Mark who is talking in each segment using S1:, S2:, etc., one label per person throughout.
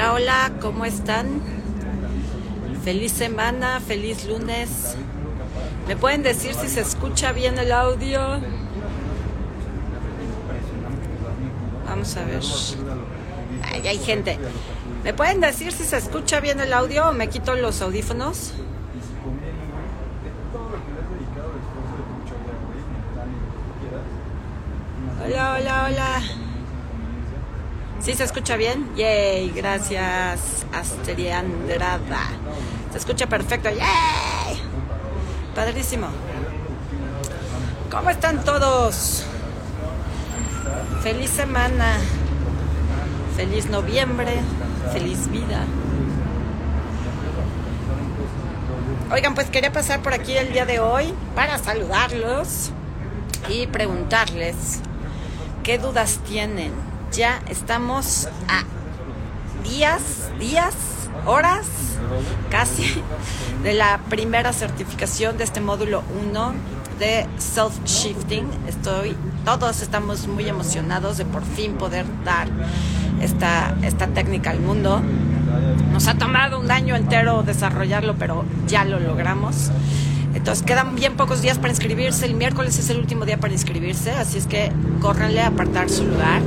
S1: Hola, ¿cómo están? Feliz semana, feliz lunes. ¿Me pueden decir si se escucha bien el audio? Vamos a ver. Ay, hay gente. ¿Me pueden decir si se escucha bien el audio o me quito los audífonos? Hola, hola, hola. ¿Sí se escucha bien? Yay, gracias, Andrada. Se escucha perfecto. Yay. Padrísimo. ¿Cómo están todos? Feliz semana. Feliz noviembre. Feliz vida. Oigan, pues quería pasar por aquí el día de hoy para saludarlos y preguntarles qué dudas tienen. Ya estamos a días, días, horas casi de la primera certificación de este módulo 1 de self-shifting. Estoy, todos estamos muy emocionados de por fin poder dar esta, esta técnica al mundo. Nos ha tomado un año entero desarrollarlo, pero ya lo logramos. Entonces quedan bien pocos días para inscribirse. El miércoles es el último día para inscribirse, así es que córranle a apartar su lugar.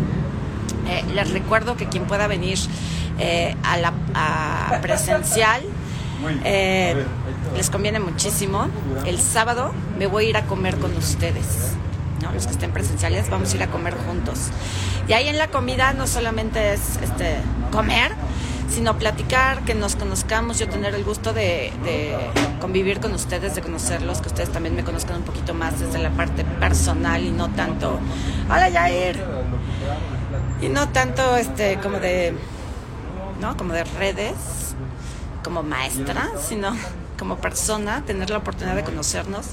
S1: Eh, les recuerdo que quien pueda venir eh, a la a presencial eh, les conviene muchísimo. El sábado me voy a ir a comer con ustedes. ¿no? Los que estén presenciales, vamos a ir a comer juntos. Y ahí en la comida no solamente es este, comer, sino platicar, que nos conozcamos, yo tener el gusto de, convivir con ustedes, de conocerlos, que ustedes también me conozcan un poquito más desde la parte personal y no tanto, hola Jair, y no tanto este como de, ¿no? Como de redes, como maestra, sino como persona, tener la oportunidad de conocernos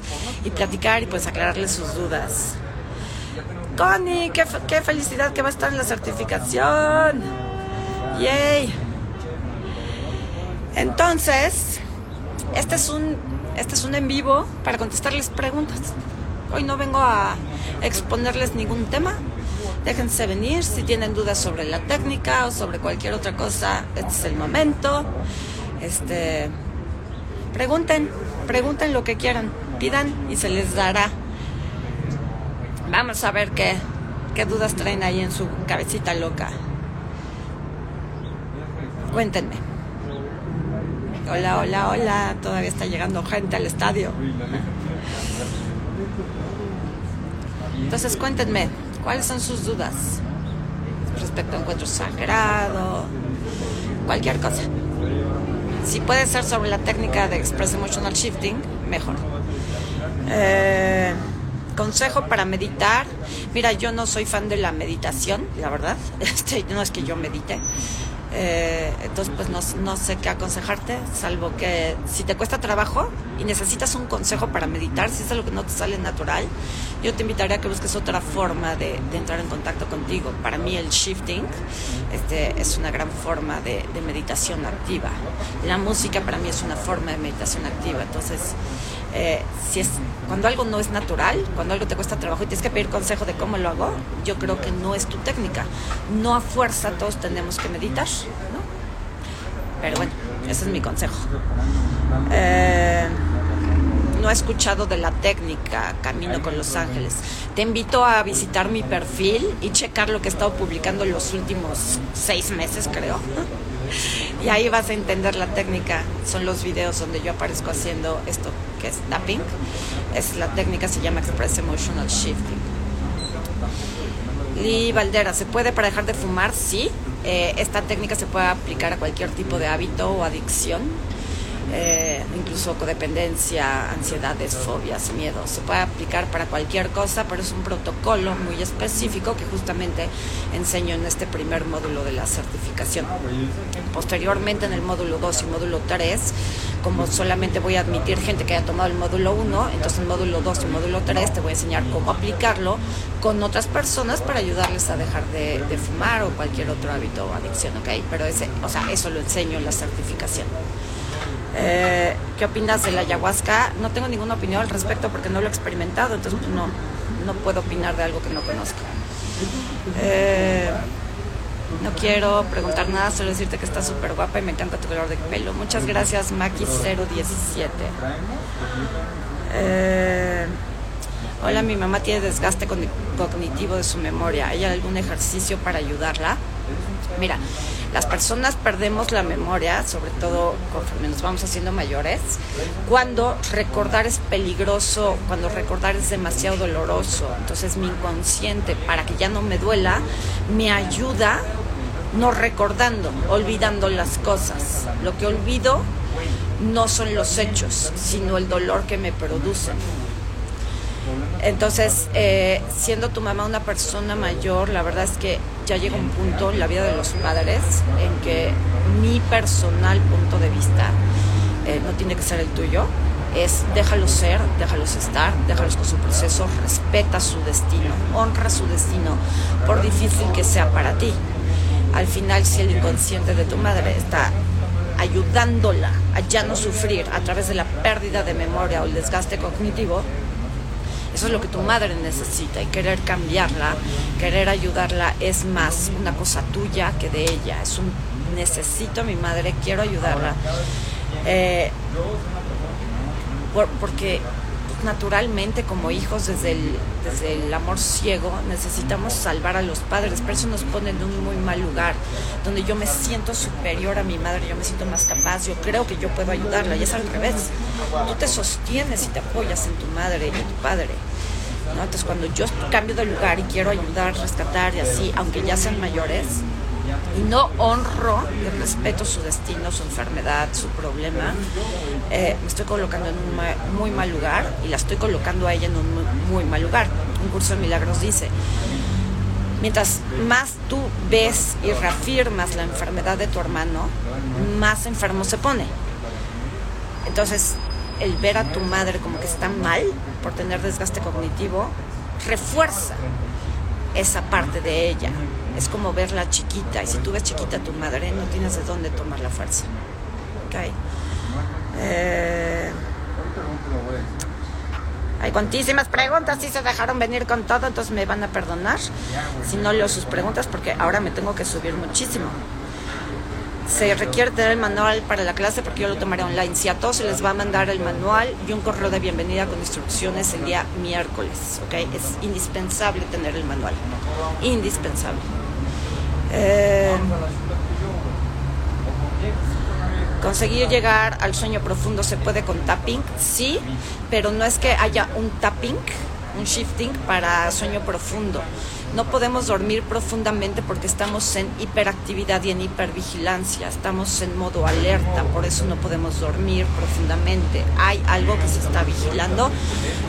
S1: y platicar y pues aclararles sus dudas. Connie, qué, qué felicidad que va a estar en la certificación. Yay. Entonces, este es un este es un en vivo para contestarles preguntas. Hoy no vengo a exponerles ningún tema. Déjense venir si tienen dudas sobre la técnica o sobre cualquier otra cosa. Este es el momento. Este pregunten, pregunten lo que quieran, pidan y se les dará. Vamos a ver qué, qué dudas traen ahí en su cabecita loca. Cuéntenme. Hola, hola, hola. Todavía está llegando gente al estadio. Entonces cuéntenme, ¿cuáles son sus dudas respecto a encuentro sagrado? Cualquier cosa. Si puede ser sobre la técnica de Express Emotional Shifting, mejor. Eh, consejo para meditar. Mira, yo no soy fan de la meditación, la verdad. Este, no es que yo medite. Eh, entonces, pues no, no, sé qué aconsejarte, salvo que si te cuesta trabajo y necesitas un consejo para meditar, si es algo que no te sale natural, yo te invitaría a que busques otra forma de, entrar en contacto contigo. Para mí el shifting este, es una gran forma de, de, meditación activa. La música para mí es una forma de meditación activa. Entonces, eh, si es cuando algo no es natural, cuando algo te cuesta trabajo y tienes que pedir consejo de cómo lo hago, yo creo que no es tu técnica. No a fuerza todos tenemos que meditar, ¿no? Pero bueno, ese es mi consejo. Eh, no he escuchado de la técnica Camino con los Ángeles. Te invito a visitar mi perfil y checar lo que he estado publicando en los últimos seis meses, creo. Y ahí vas a entender la técnica. Son los videos donde yo aparezco haciendo esto que es tapping. Es la técnica, se llama Express Emotional Shifting. Lee Valdera, ¿se puede para dejar de fumar? Sí. Eh, esta técnica se puede aplicar a cualquier tipo de hábito o adicción eh, incluso codependencia, ansiedades, fobias, miedos. Se puede aplicar para cualquier cosa, pero es un protocolo muy específico que justamente enseño en este primer módulo de la certificación. Posteriormente en el módulo 2 y módulo 3, como solamente voy a admitir gente que haya tomado el módulo 1, entonces en el módulo 2 y módulo 3 te voy a enseñar cómo aplicarlo con otras personas para ayudarles a dejar de, fumar o cualquier otro hábito o adicción, ¿ok? Pero ese, o sea, eso lo enseño en la certificación. Eh, ¿Qué opinas de la ayahuasca? No tengo ninguna opinión al respecto porque no lo he experimentado, entonces pues, no, no puedo opinar de algo que no conozco. Eh, No quiero preguntar nada, solo decirte que estás súper guapa y me encanta tu color de pelo. Muchas gracias, Maki017. Eh, hola, mi mamá tiene desgaste cognitivo de su memoria. ¿Hay algún ejercicio para ayudarla? Mira, las personas perdemos la memoria, sobre todo conforme nos vamos haciendo mayores, cuando recordar es peligroso, cuando recordar es demasiado doloroso. Entonces mi inconsciente, para que ya no me duela, me ayuda no recordando, olvidando las cosas. Lo que olvido no son los hechos, sino el dolor que me producen. Entonces, eh, siendo tu mamá una persona mayor, la verdad es que ya llega un punto en la vida de los padres en que mi personal punto de vista, eh, no tiene que ser el tuyo, es déjalos ser, déjalos estar, déjalos con su proceso, respeta su destino, honra su destino, por difícil que sea para ti. Al final, si el inconsciente de tu madre está ayudándola a ya no sufrir a través de la pérdida de memoria o el desgaste cognitivo, eso es lo que tu madre necesita y querer cambiarla, querer ayudarla es más una cosa tuya que de ella. Es un necesito a mi madre, quiero ayudarla. Eh, porque naturalmente como hijos desde el, desde el amor ciego necesitamos salvar a los padres, pero eso nos pone en un muy mal lugar, donde yo me siento superior a mi madre, yo me siento más capaz, yo creo que yo puedo ayudarla, y es al revés, tú te sostienes y te apoyas en tu madre y en tu padre. Entonces cuando yo cambio de lugar y quiero ayudar, rescatar y así, aunque ya sean mayores, y no honro y respeto su destino, su enfermedad, su problema, eh, me estoy colocando en un muy mal lugar y la estoy colocando a ella en un muy, muy mal lugar. Un curso de milagros dice, mientras más tú ves y reafirmas la enfermedad de tu hermano, más enfermo se pone. Entonces, el ver a tu madre como que está mal por tener desgaste cognitivo, refuerza esa parte de ella. Es como verla chiquita, y si tú ves chiquita a tu madre, no tienes de dónde tomar la fuerza. Eh, hay cuantísimas preguntas, y se dejaron venir con todo, entonces me van a perdonar si no leo sus preguntas porque ahora me tengo que subir muchísimo se requiere tener el manual para la clase porque yo lo tomaré online. Si a todos se les va a mandar el manual y un correo de bienvenida con instrucciones el día miércoles, ¿ok? Es indispensable tener el manual. Indispensable. Eh, conseguir llegar al sueño profundo se puede con tapping, sí, pero no es que haya un tapping, un shifting para sueño profundo no podemos dormir profundamente porque estamos en hiperactividad y en hipervigilancia, estamos en modo alerta, por eso no podemos dormir profundamente. Hay algo que se está vigilando,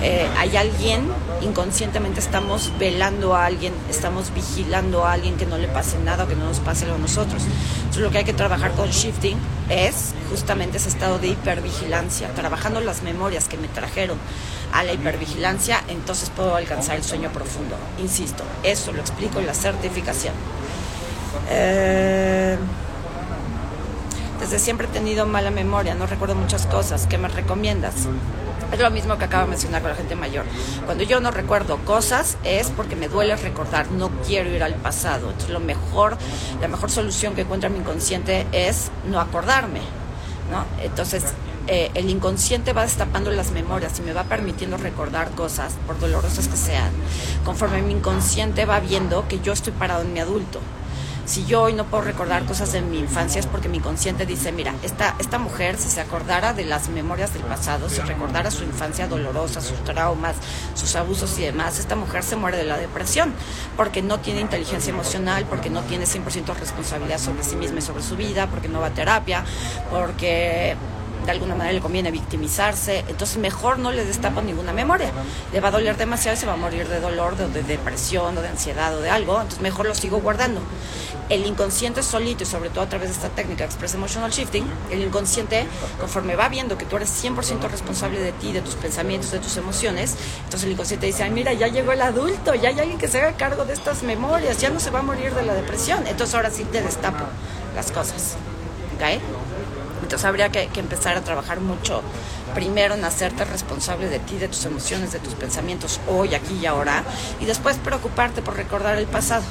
S1: eh, hay alguien, inconscientemente estamos velando a alguien, estamos vigilando a alguien que no le pase nada que no nos pase algo a nosotros. Entonces lo que hay que trabajar con shifting es justamente ese estado de hipervigilancia, trabajando las memorias que me trajeron a la hipervigilancia, entonces puedo alcanzar el sueño profundo. Insisto, eso lo explico en la certificación. Eh, desde siempre he tenido mala memoria, no recuerdo muchas cosas. ¿Qué me recomiendas? Es lo mismo que acabo de mencionar con la gente mayor. Cuando yo no recuerdo cosas es porque me duele recordar, no quiero ir al pasado. Entonces lo mejor, la mejor solución que encuentra mi inconsciente es no acordarme. ¿no? Entonces eh, el inconsciente va destapando las memorias y me va permitiendo recordar cosas, por dolorosas que sean, conforme mi inconsciente va viendo que yo estoy parado en mi adulto. Si yo hoy no puedo recordar cosas de mi infancia es porque mi inconsciente dice, mira, esta, esta mujer si se acordara de las memorias del pasado, si recordara su infancia dolorosa, sus traumas, sus abusos y demás, esta mujer se muere de la depresión porque no tiene inteligencia emocional, porque no tiene 100% responsabilidad sobre sí misma y sobre su vida, porque no va a terapia, porque de alguna manera le conviene victimizarse, entonces mejor no le destapa ninguna memoria. Le va a doler demasiado y se va a morir de dolor, de, de depresión o de ansiedad o de algo, entonces mejor lo sigo guardando. El inconsciente solito y sobre todo a través de esta técnica Express Emotional Shifting, el inconsciente conforme va viendo que tú eres 100% responsable de ti, de tus pensamientos, de tus emociones, entonces el inconsciente dice, ay mira, ya llegó el adulto, ya hay alguien que se haga cargo de estas memorias, ya no se va a morir de la depresión, entonces ahora sí te destapo las cosas. Entonces habría que, empezar a trabajar mucho primero en hacerte responsable de ti, de tus emociones, de tus pensamientos hoy, aquí y ahora, y después preocuparte por recordar el pasado.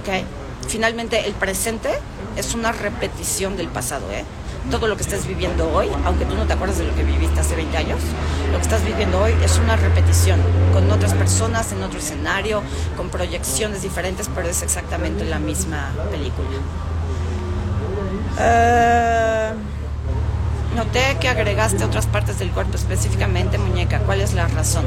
S1: ¿Ok? finalmente el presente es una repetición del pasado, ¿eh? Todo lo que estás viviendo hoy, aunque tú no te acuerdas de lo que viviste hace 20 años, lo que estás viviendo hoy es una repetición con otras personas, en otro escenario, con proyecciones diferentes, pero es exactamente la misma película. Uh, noté que agregaste otras partes del cuerpo específicamente, muñeca. ¿Cuál es la razón?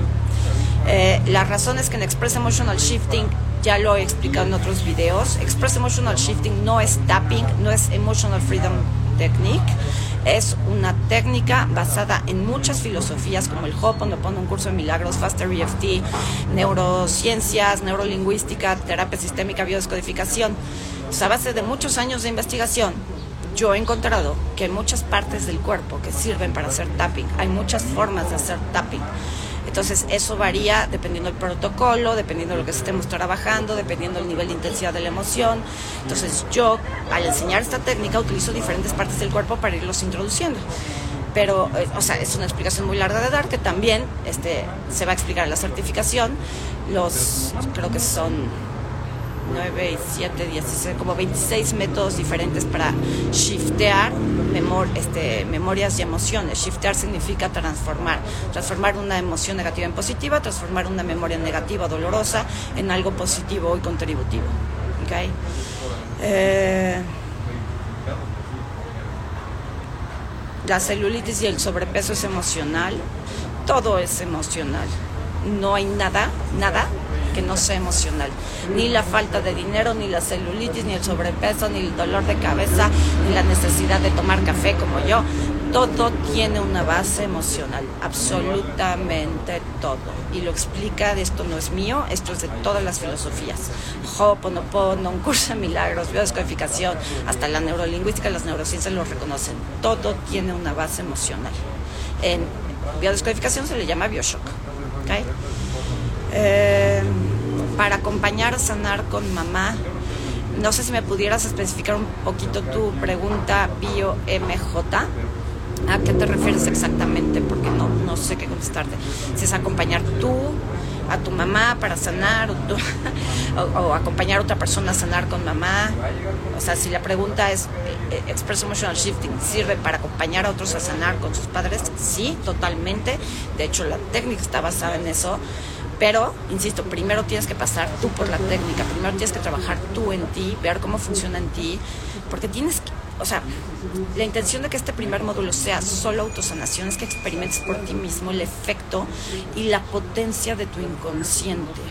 S1: Eh, la razón es que en Express Emotional Shifting, ya lo he explicado en otros videos, Express Emotional Shifting no es tapping, no es Emotional Freedom Technique, es una técnica basada en muchas filosofías como el Ho'oponopono, un curso de milagros, Faster EFT, neurociencias, neurolingüística, terapia sistémica, biodescodificación. a base de muchos años de investigación, yo he encontrado que en muchas partes del cuerpo que sirven para hacer tapping, hay muchas formas de hacer tapping. Entonces eso varía dependiendo del protocolo, dependiendo de lo que estemos trabajando, dependiendo del nivel de intensidad de la emoción. Entonces yo al enseñar esta técnica utilizo diferentes partes del cuerpo para irlos introduciendo. Pero, eh, o sea, es una explicación muy larga de dar que también este, se va a explicar en la certificación. Los, creo que son 9 y 7, 16, como 26 métodos diferentes para shiftear memor, este, memorias y emociones. Shiftear significa transformar, transformar una emoción negativa en positiva, transformar una memoria negativa, dolorosa, en algo positivo y contributivo. ¿Okay? Eh, la celulitis y el sobrepeso es emocional, todo es emocional. No hay nada, nada que no sea emocional. Ni la falta de dinero, ni la celulitis, ni el sobrepeso, ni el dolor de cabeza, ni la necesidad de tomar café como yo. Todo tiene una base emocional, absolutamente todo. Y lo explica, esto no es mío, esto es de todas las filosofías. Ho'oponopono, un curso de milagros, biodescodificación, hasta la neurolingüística, las neurociencias lo reconocen. Todo tiene una base emocional. En biodescodificación se le llama bioshock. ¿okay? Eh, para acompañar a sanar con mamá. No sé si me pudieras especificar un poquito tu pregunta, Bio MJ. ¿A qué te refieres exactamente? Porque no, no sé qué contestarte. Si es acompañar tú a tu mamá para sanar o, acompañar a otra persona a sanar con mamá. O sea, si la pregunta es, eh, eh, ¿Express Emotional Shifting sirve para acompañar a otros a sanar con sus padres? Sí, totalmente. De hecho, la técnica está basada en eso. Pero, insisto, primero tienes que pasar tú por la técnica, primero tienes que trabajar tú en ti, ver cómo funciona en ti, porque tienes que, o sea, la intención de que este primer módulo sea solo autosanación es que experimentes por ti mismo el efecto y la potencia de tu inconsciente.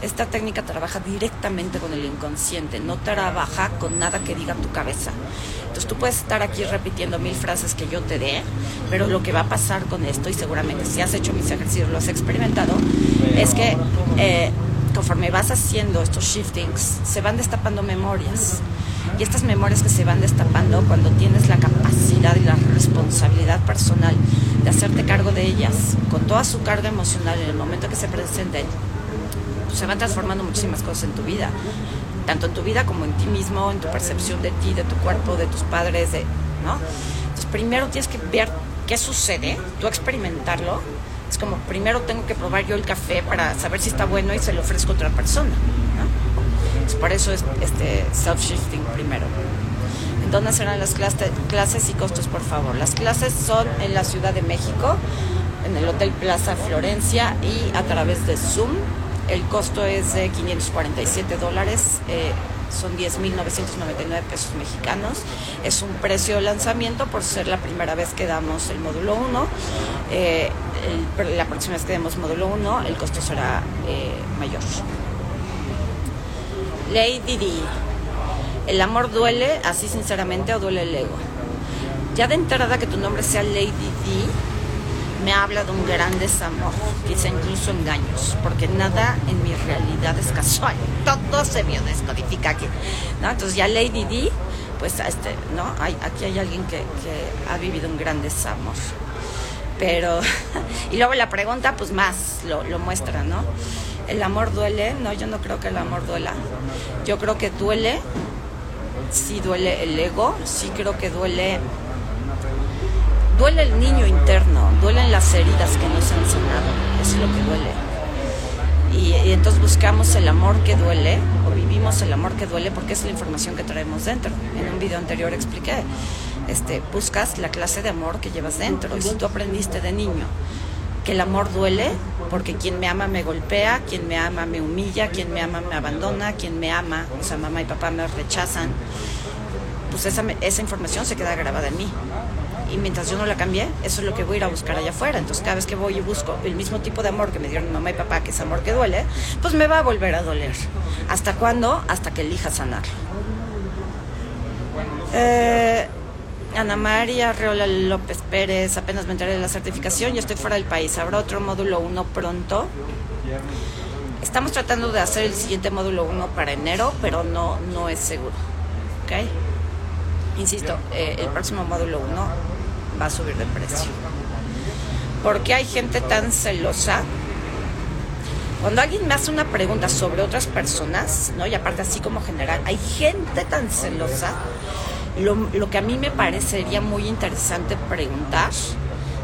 S1: Esta técnica trabaja directamente con el inconsciente, no trabaja con nada que diga tu cabeza. Entonces tú puedes estar aquí repitiendo mil frases que yo te dé, pero lo que va a pasar con esto, y seguramente si has hecho mis ejercicios, lo has experimentado, es que eh, conforme vas haciendo estos shiftings, se van destapando memorias. Y estas memorias que se van destapando cuando tienes la capacidad y la responsabilidad personal de hacerte cargo de ellas, con toda su carga emocional en el momento que se presenten, se van transformando muchísimas cosas en tu vida, tanto en tu vida como en ti mismo, en tu percepción de ti, de tu cuerpo, de tus padres, de, ¿no? Entonces primero tienes que ver qué sucede, tú experimentarlo. Es como primero tengo que probar yo el café para saber si está bueno y se lo ofrezco a otra persona. ¿No? por eso es este self-shifting primero. ¿En dónde serán las clases y costos, por favor? Las clases son en la Ciudad de México, en el Hotel Plaza Florencia y a través de Zoom el costo es de 547 dólares. Eh, son 10.999 pesos mexicanos. Es un precio de lanzamiento por ser la primera vez que damos el módulo 1. Eh, la próxima vez que demos módulo 1, el costo será eh, mayor. Lady D. ¿El amor duele así sinceramente o duele el ego? Ya de entrada que tu nombre sea Lady D me habla de un gran desamor, quizá incluso engaños, porque nada en mi realidad es casual, todo se descodifica aquí. ¿no? Entonces ya Lady D, pues este, ¿no? Hay, aquí hay alguien que, ha vivido un gran desamor. Pero, y luego la pregunta, pues más lo muestra, ¿no? ¿El amor duele? No, yo no creo que el amor duela. Yo creo que duele, sí duele el ego, sí creo que duele duele el niño interno, duelen las heridas que no se han sanado, es lo que duele. Y, entonces buscamos el amor que duele, vivimos el amor que duele porque es la información que traemos dentro. En un video anterior expliqué, este, buscas la clase de amor que llevas dentro. Y si tú aprendiste de niño que el amor duele, porque quien me ama me golpea, quien me ama me humilla, quien me ama me abandona, quien me ama, o sea, mamá y papá me rechazan, pues esa, esa información se queda grabada en mí y mientras yo no la cambié, eso es lo que voy a ir a buscar allá afuera. Entonces cada vez que voy y busco el mismo tipo de amor que me dieron mamá y papá, que es amor que duele, pues me va a volver a doler. ¿Hasta cuándo? Hasta que elija sanarlo. Eh, Ana María Reola López Pérez, apenas me enteré de la certificación, yo estoy fuera del país. ¿Habrá otro módulo 1 pronto? Estamos tratando de hacer el siguiente módulo 1 para enero, pero no, no es seguro. ¿Ok? Insisto, eh, el próximo módulo 1 va a subir de precio. ¿Por qué hay gente tan celosa? Cuando alguien me hace una pregunta sobre otras personas, ¿no? Y aparte así como general, hay gente tan celosa. Lo, lo que a mí me parecería muy interesante preguntar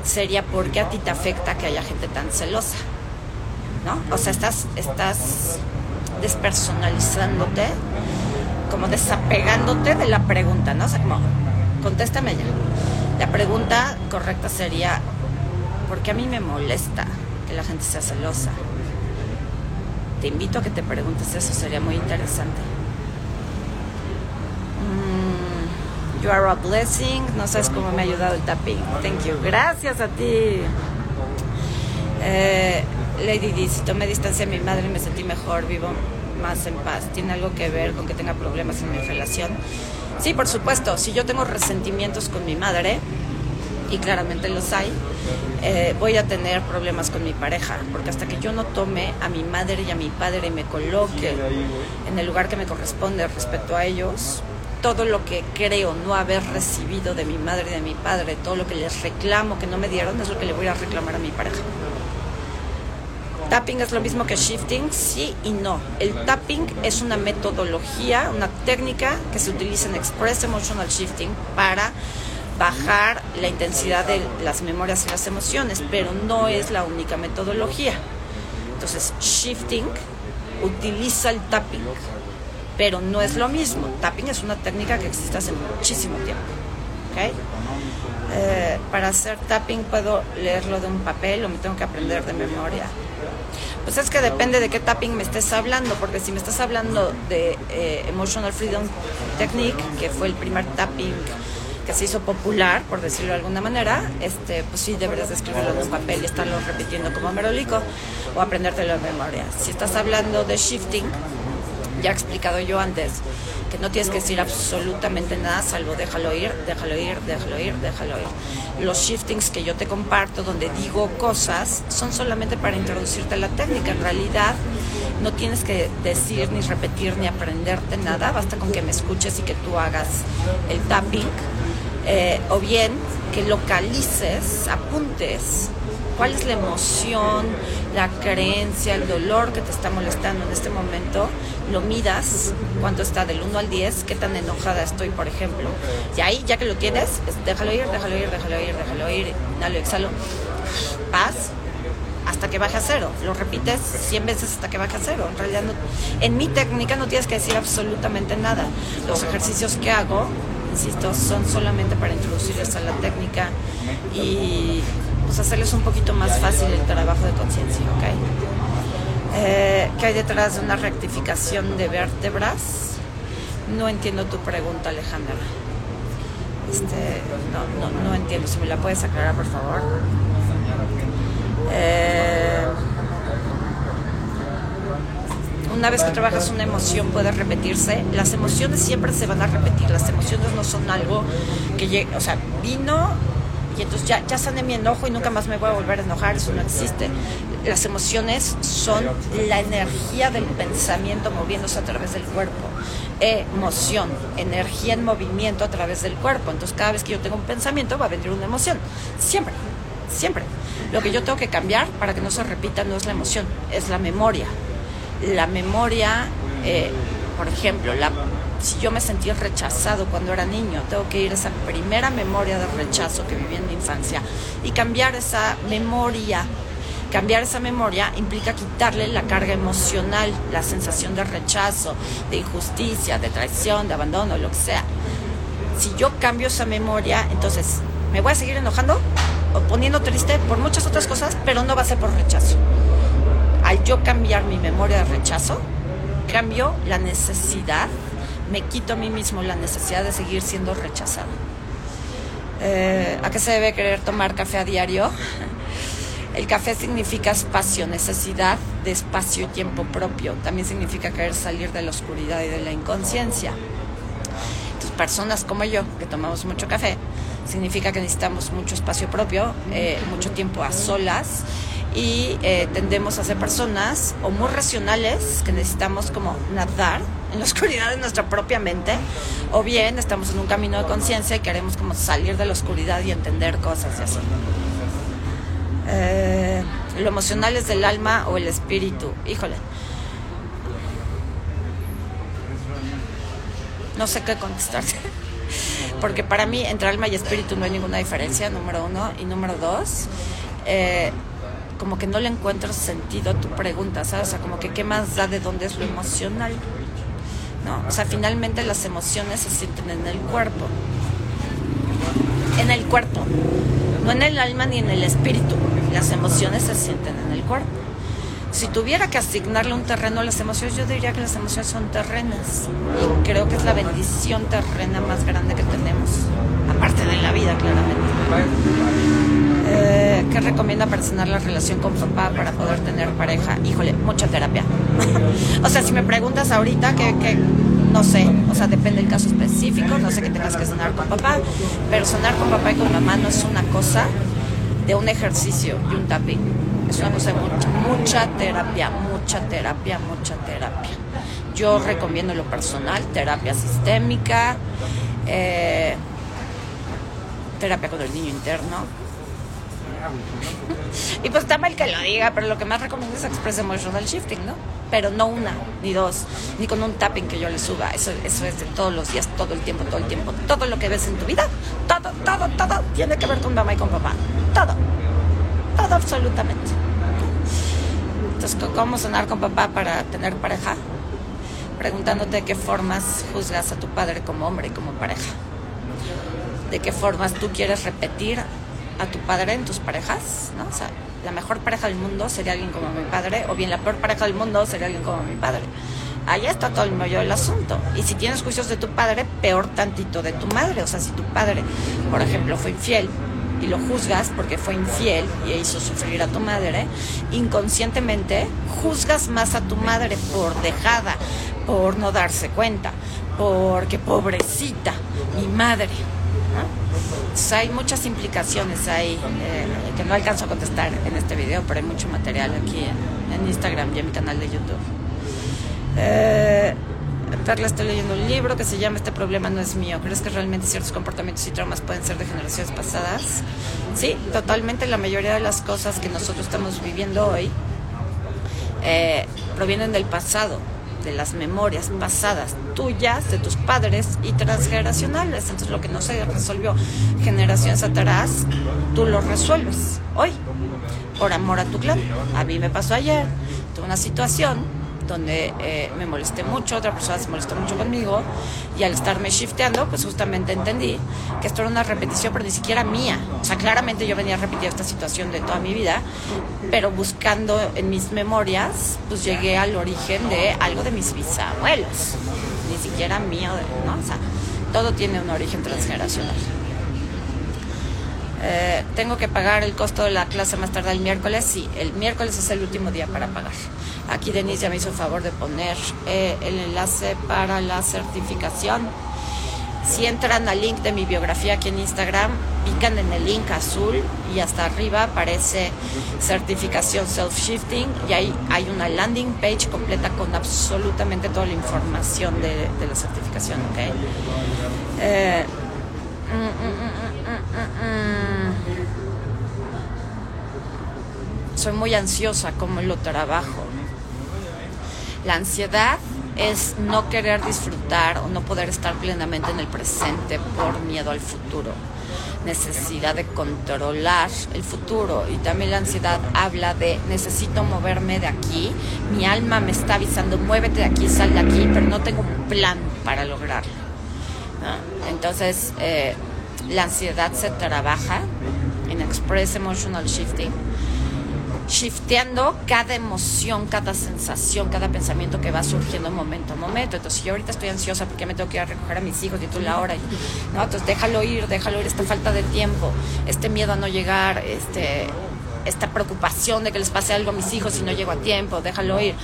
S1: sería por qué a ti te afecta que haya gente tan celosa. ¿No? O sea, estás, estás despersonalizándote, como desapegándote de la pregunta, ¿no? O sea, como, contéstame ya. La pregunta correcta sería, ¿por qué a mí me molesta que la gente sea celosa? Te invito a que te preguntes eso, sería muy interesante. Mm, you are a blessing, no sabes cómo me ha ayudado el tapping. Thank you, gracias a ti. Eh, Lady D, si tomé distancia de mi madre me sentí mejor, vivo más en paz. ¿Tiene algo que ver con que tenga problemas en mi relación? Sí, por supuesto, si yo tengo resentimientos con mi madre, y claramente los hay, eh, voy a tener problemas con mi pareja, porque hasta que yo no tome a mi madre y a mi padre y me coloque en el lugar que me corresponde respecto a ellos, todo lo que creo no haber recibido de mi madre y de mi padre, todo lo que les reclamo que no me dieron, es lo que le voy a reclamar a mi pareja. Tapping es lo mismo que shifting, sí y no. El tapping es una metodología, una técnica que se utiliza en Express Emotional Shifting para bajar la intensidad de las memorias y las emociones, pero no es la única metodología. Entonces, shifting utiliza el tapping, pero no es lo mismo. Tapping es una técnica que existe hace muchísimo tiempo. ¿okay? Eh, para hacer tapping puedo leerlo de un papel o me tengo que aprender de memoria. Pues es que depende de qué tapping me estés hablando, porque si me estás hablando de eh, Emotional Freedom Technique, que fue el primer tapping que se hizo popular, por decirlo de alguna manera, este, pues sí deberías escribirlo en un papel y estarlo repitiendo como merolico o aprendértelo de memoria. Si estás hablando de shifting, ya he explicado yo antes que no tienes que decir absolutamente nada salvo déjalo ir, déjalo ir, déjalo ir, déjalo ir. Los shiftings que yo te comparto donde digo cosas son solamente para introducirte a la técnica. En realidad no tienes que decir ni repetir ni aprenderte nada, basta con que me escuches y que tú hagas el tapping eh, o bien que localices, apuntes cuál es la emoción, la creencia, el dolor que te está molestando en este momento, lo midas, cuánto está del 1 al 10, qué tan enojada estoy, por ejemplo. Y ahí, ya que lo tienes, déjalo ir, déjalo ir, déjalo ir, déjalo ir, inhalo, exhalo, paz, hasta que baje a cero. Lo repites 100 veces hasta que baje a cero. En realidad, en mi técnica no tienes que decir absolutamente nada. Los ejercicios que hago insisto, son solamente para introducirles a la técnica y pues, hacerles un poquito más fácil el trabajo de conciencia, ¿ok? Eh, ¿Qué hay detrás de una rectificación de vértebras? No entiendo tu pregunta, Alejandra. Este, no, no, no entiendo. Si me la puedes aclarar, por favor. Eh, una vez que trabajas una emoción puede repetirse. Las emociones siempre se van a repetir. Las emociones no son algo que llegue, o sea, vino y entonces ya, ya sané mi enojo y nunca más me voy a volver a enojar, eso no existe. Las emociones son la energía del pensamiento moviéndose a través del cuerpo. Emoción, energía en movimiento a través del cuerpo. Entonces cada vez que yo tengo un pensamiento va a venir una emoción. Siempre, siempre. Lo que yo tengo que cambiar para que no se repita no es la emoción, es la memoria la memoria, eh, por ejemplo, la, si yo me sentí rechazado cuando era niño, tengo que ir a esa primera memoria de rechazo que viví en mi infancia y cambiar esa memoria cambiar esa memoria implica quitarle la carga emocional, la sensación de rechazo, de injusticia, de traición, de abandono, lo que sea. Si yo cambio esa memoria, entonces me voy a seguir enojando o poniendo triste por muchas otras cosas, pero no va a ser por rechazo. Al yo cambiar mi memoria de rechazo, cambio la necesidad, me quito a mí mismo la necesidad de seguir siendo rechazado. Eh, ¿A qué se debe querer tomar café a diario? El café significa espacio, necesidad de espacio y tiempo propio. También significa querer salir de la oscuridad y de la inconsciencia. Entonces, personas como yo, que tomamos mucho café, significa que necesitamos mucho espacio propio, eh, mucho tiempo a solas y eh, tendemos a ser personas o muy racionales que necesitamos como nadar en la oscuridad de nuestra propia mente o bien estamos en un camino de conciencia y queremos como salir de la oscuridad y entender cosas y así. Eh, lo emocional es del alma o el espíritu. Híjole. No sé qué contestarte. Porque para mí entre alma y espíritu no hay ninguna diferencia, número uno. Y número dos, eh, como que no le encuentro sentido a tu pregunta, ¿sabes? O sea, como que qué más da de dónde es lo emocional. ¿No? O sea, finalmente las emociones se sienten en el cuerpo. En el cuerpo no en el alma ni en el espíritu. Las emociones se sienten en el cuerpo. Si tuviera que asignarle un terreno a las emociones, yo diría que las emociones son terrenas. Y creo que es la bendición terrena más grande que tenemos. Aparte de la vida, claramente. Eh, ¿Qué recomienda para sanar la relación con papá para poder tener pareja? Híjole, mucha terapia. o sea, si me preguntas ahorita que, que no sé, o sea, depende del caso específico, no sé que tengas que sonar con papá, pero sonar con papá y con mamá no es una cosa de un ejercicio y un tapping. Es una cosa de mucha, mucha terapia, mucha terapia, mucha terapia. Yo recomiendo lo personal, terapia sistémica, eh, terapia con el niño interno y pues está mal que lo diga, pero lo que más recomiendo es Express Emotional Shifting, ¿no? Pero no una, ni dos, ni con un tapping que yo le suba. Eso, eso es de todos los días, todo el tiempo, todo el tiempo. Todo lo que ves en tu vida, todo, todo, todo tiene que ver con mamá y con papá. Todo. Todo absolutamente. Entonces, ¿cómo sonar con papá para tener pareja? Preguntándote de qué formas juzgas a tu padre como hombre y como pareja. De qué formas tú quieres repetir a tu padre en tus parejas, ¿no? O sea, la mejor pareja del mundo sería alguien como mi padre, o bien la peor pareja del mundo sería alguien como mi padre. Ahí está todo el meollo del asunto. Y si tienes juicios de tu padre, peor tantito de tu madre. O sea, si tu padre, por ejemplo, fue infiel y lo juzgas porque fue infiel y hizo sufrir a tu madre, inconscientemente juzgas más a tu madre por dejada, por no darse cuenta, porque pobrecita, mi madre. Hay muchas implicaciones ahí eh, que no alcanzo a contestar en este video, pero hay mucho material aquí en, Instagram y en mi canal de YouTube. Eh, Perla, estoy leyendo un libro que se llama Este problema no es mío. ¿Crees que realmente ciertos comportamientos y traumas pueden ser de generaciones pasadas? Sí, totalmente. La mayoría de las cosas que nosotros estamos viviendo hoy eh, provienen del pasado de las memorias pasadas tuyas, de tus padres y transgeneracionales. Entonces lo que no se resolvió generaciones atrás, tú lo resuelves hoy, por amor a tu clan. A mí me pasó ayer, tuve una situación donde eh, me molesté mucho, otra persona se molestó mucho conmigo y al estarme shifteando, pues justamente entendí que esto era una repetición, pero ni siquiera mía. O sea, claramente yo venía repetir esta situación de toda mi vida, pero buscando en mis memorias, pues llegué al origen de algo de mis bisabuelos, ni siquiera mío, ¿no? O sea, todo tiene un origen transgeneracional. Eh, tengo que pagar el costo de la clase más tarde el miércoles. Sí, el miércoles es el último día para pagar. Aquí Denise ya me hizo el favor de poner eh, el enlace para la certificación. Si entran al link de mi biografía aquí en Instagram, pican en el link azul y hasta arriba aparece certificación self-shifting y ahí hay una landing page completa con absolutamente toda la información de, la certificación. ¿okay? Eh, mm, mm, mm, soy muy ansiosa como lo trabajo. La ansiedad es no querer disfrutar o no poder estar plenamente en el presente por miedo al futuro necesidad de controlar el futuro y también la ansiedad habla de necesito moverme de aquí, mi alma me está avisando muévete de aquí, sal de aquí, pero no tengo un plan para lograrlo. Entonces eh, la ansiedad se trabaja en Express Emotional Shifting shifteando cada emoción, cada sensación, cada pensamiento que va surgiendo momento a momento. Entonces, yo ahorita estoy ansiosa porque me tengo que ir a recoger a mis hijos y tú la hora, ¿no? Entonces, déjalo ir, déjalo ir, esta falta de tiempo, este miedo a no llegar, este, esta preocupación de que les pase algo a mis hijos si no llego a tiempo, déjalo ir.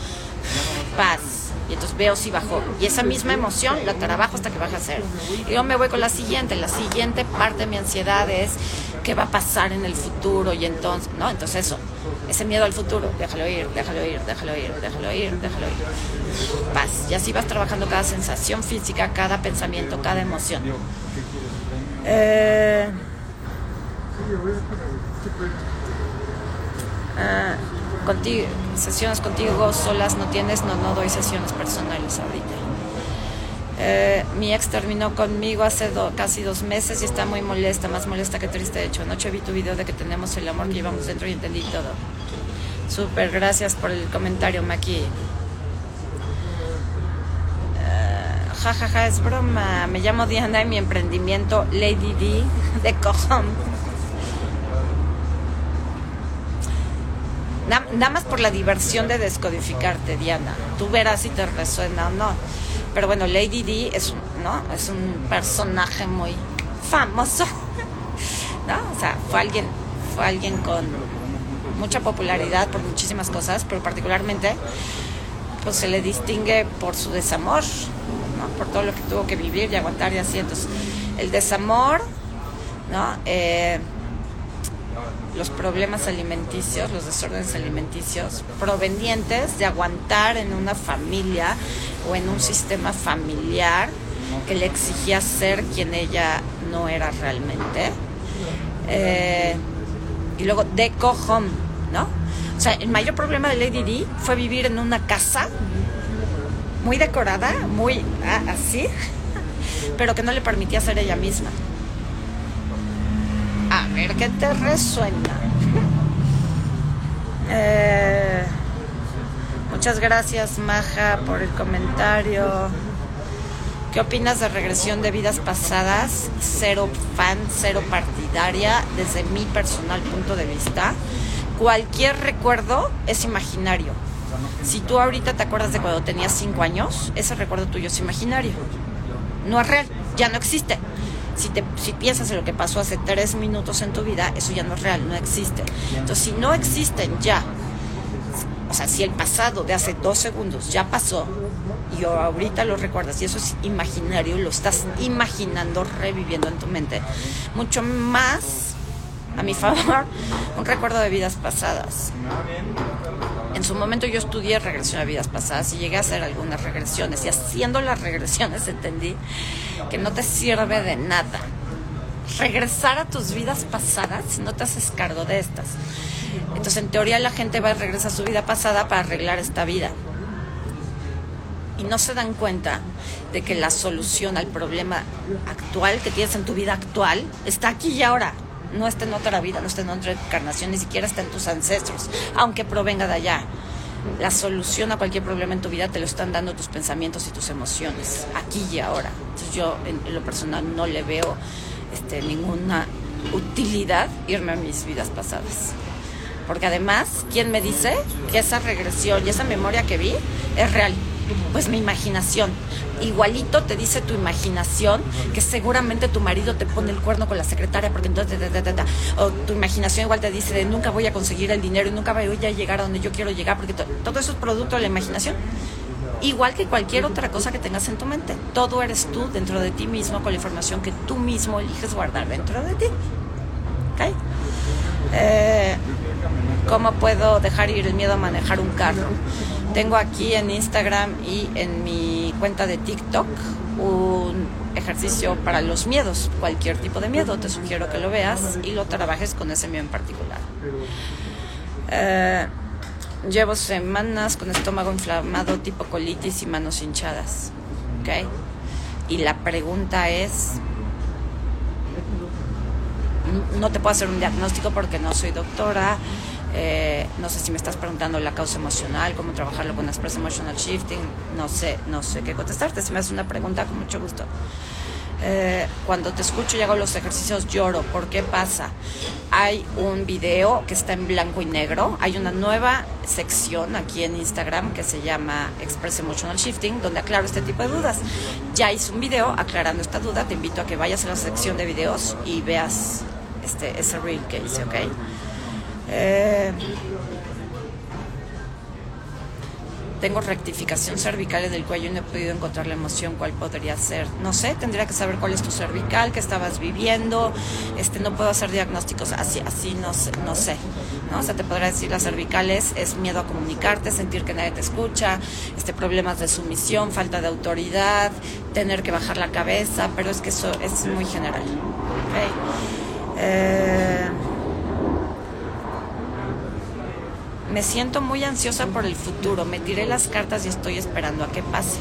S1: Paz. Y entonces veo si bajó. Y esa misma emoción la trabajo hasta que baja a cero. Y yo me voy con la siguiente. La siguiente parte de mi ansiedad es qué va a pasar en el futuro y entonces, ¿no? Entonces eso, ese miedo al futuro, déjalo ir, déjalo ir, déjalo ir, déjalo ir, déjalo ir. Paz. Y así vas trabajando cada sensación física, cada pensamiento, cada emoción. Eh, ah, contigo, sesiones contigo solas no tienes, no, no doy sesiones personales ahorita. Eh, mi ex terminó conmigo hace casi dos meses y está muy molesta, más molesta que triste. De hecho, anoche vi tu video de que tenemos el amor que llevamos dentro y entendí todo. Súper, gracias por el comentario, Maki. Jajaja, ja, ja, es broma. Me llamo Diana y mi emprendimiento Lady D de Cojón. Nada más por la diversión de descodificarte, Diana. Tú verás si te resuena o no. Pero bueno, Lady D es, ¿no? es un personaje muy famoso. ¿no? O sea, fue alguien, fue alguien con mucha popularidad por muchísimas cosas, pero particularmente pues se le distingue por su desamor, ¿no? por todo lo que tuvo que vivir y aguantar y así. Entonces, el desamor, ¿no? Eh, los problemas alimenticios, los desórdenes alimenticios, provenientes de aguantar en una familia o en un sistema familiar que le exigía ser quien ella no era realmente. Eh, y luego deco home. O sea, el mayor problema de Lady D fue vivir en una casa muy decorada, muy así, pero que no le permitía ser ella misma. A ver qué te resuena. Eh, muchas gracias, Maja, por el comentario. ¿Qué opinas de regresión de vidas pasadas? Cero fan, cero partidaria, desde mi personal punto de vista. Cualquier recuerdo es imaginario. Si tú ahorita te acuerdas de cuando tenías cinco años, ese recuerdo tuyo es imaginario. No es real, ya no existe. Si, te, si piensas en lo que pasó hace tres minutos en tu vida, eso ya no es real, no existe. Entonces, si no existen ya, o sea, si el pasado de hace dos segundos ya pasó y ahorita lo recuerdas y eso es imaginario, lo estás imaginando, reviviendo en tu mente, mucho más a mi favor, un recuerdo de vidas pasadas. En su momento yo estudié regresión a vidas pasadas y llegué a hacer algunas regresiones y haciendo las regresiones entendí que no te sirve de nada regresar a tus vidas pasadas si no te haces cargo de estas. Entonces en teoría la gente va a regresar a su vida pasada para arreglar esta vida. Y no se dan cuenta de que la solución al problema actual que tienes en tu vida actual está aquí y ahora no está en otra vida, no está en otra encarnación, ni siquiera está en tus ancestros, aunque provenga de allá. La solución a cualquier problema en tu vida te lo están dando tus pensamientos y tus emociones, aquí y ahora. Entonces yo en, lo personal no le veo este, ninguna utilidad irme a mis vidas pasadas. Porque además, ¿quién me dice que esa regresión y esa memoria que vi es real? Pues mi imaginación. Igualito te dice tu imaginación que seguramente tu marido te pone el cuerno con la secretaria porque entonces o tu imaginación igual te dice de nunca voy a conseguir el dinero y nunca voy a llegar a donde yo quiero llegar porque todo eso es producto de la imaginación. Igual que cualquier otra cosa que tengas en tu mente. Todo eres tú dentro de ti mismo con la información que tú mismo eliges guardar dentro de ti. ¿Okay? Eh, ¿Cómo puedo dejar ir el miedo a manejar un carro? Tengo aquí en Instagram y en mi cuenta de TikTok un ejercicio para los miedos, cualquier tipo de miedo. Te sugiero que lo veas y lo trabajes con ese miedo en particular. Eh, llevo semanas con estómago inflamado, tipo colitis y manos hinchadas. ¿Ok? Y la pregunta es, no te puedo hacer un diagnóstico porque no soy doctora. Eh, no sé si me estás preguntando la causa emocional, cómo trabajarlo con Express Emotional Shifting. No sé, no sé qué contestarte. Si me haces una pregunta, con mucho gusto. Eh, cuando te escucho y hago los ejercicios lloro. ¿Por qué pasa? Hay un video que está en blanco y negro. Hay una nueva sección aquí en Instagram que se llama Express Emotional Shifting, donde aclaro este tipo de dudas. Ya hice un video aclarando esta duda. Te invito a que vayas a la sección de videos y veas este, ese reel que hice, ¿ok? Eh, tengo rectificación cervical en el cuello y no he podido encontrar la emoción, cuál podría ser. No sé, tendría que saber cuál es tu cervical, qué estabas viviendo. Este, no puedo hacer diagnósticos así, así no sé, no sé. ¿no? O sea, te podría decir las cervicales es miedo a comunicarte, sentir que nadie te escucha, este, problemas de sumisión, falta de autoridad, tener que bajar la cabeza, pero es que eso es muy general. Eh, me siento muy ansiosa por el futuro. Me tiré las cartas y estoy esperando a que pase.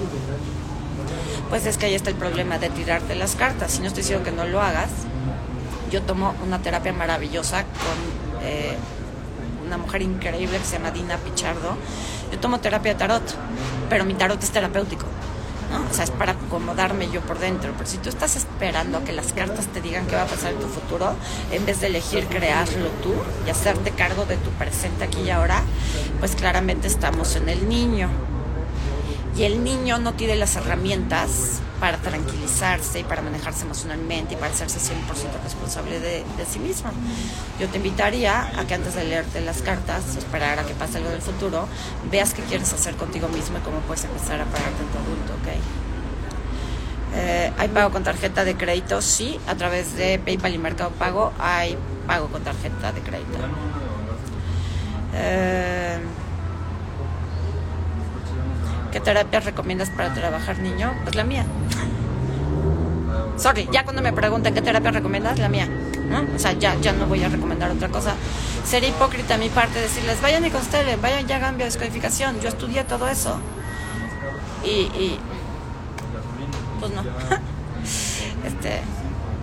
S1: Pues es que ahí está el problema de tirarte las cartas. Si no estoy diciendo que no lo hagas, yo tomo una terapia maravillosa con eh, una mujer increíble que se llama Dina Pichardo. Yo tomo terapia de tarot, pero mi tarot es terapéutico. O sea, es para acomodarme yo por dentro. Pero si tú estás esperando a que las cartas te digan qué va a pasar en tu futuro, en vez de elegir crearlo tú y hacerte cargo de tu presente aquí y ahora, pues claramente estamos en el niño. Y el niño no tiene las herramientas para tranquilizarse y para manejarse emocionalmente y para hacerse 100% responsable de, sí mismo. Yo te invitaría a que antes de leerte las cartas, esperar a que pase algo del futuro, veas qué quieres hacer contigo mismo y cómo puedes empezar a pagarte en tu adulto, ¿ok? Eh, ¿Hay pago con tarjeta de crédito? Sí, a través de PayPal y Mercado Pago hay pago con tarjeta de crédito. Eh, ¿Qué terapia recomiendas para trabajar niño? Pues la mía. Sorry, ya cuando me preguntan qué terapia recomiendas, la mía. O sea, ya, ya no voy a recomendar otra cosa. Sería hipócrita a mi parte decirles, vayan y constelen, vayan ya hagan biodescodificación. Yo estudié todo eso. Y, y pues no. este,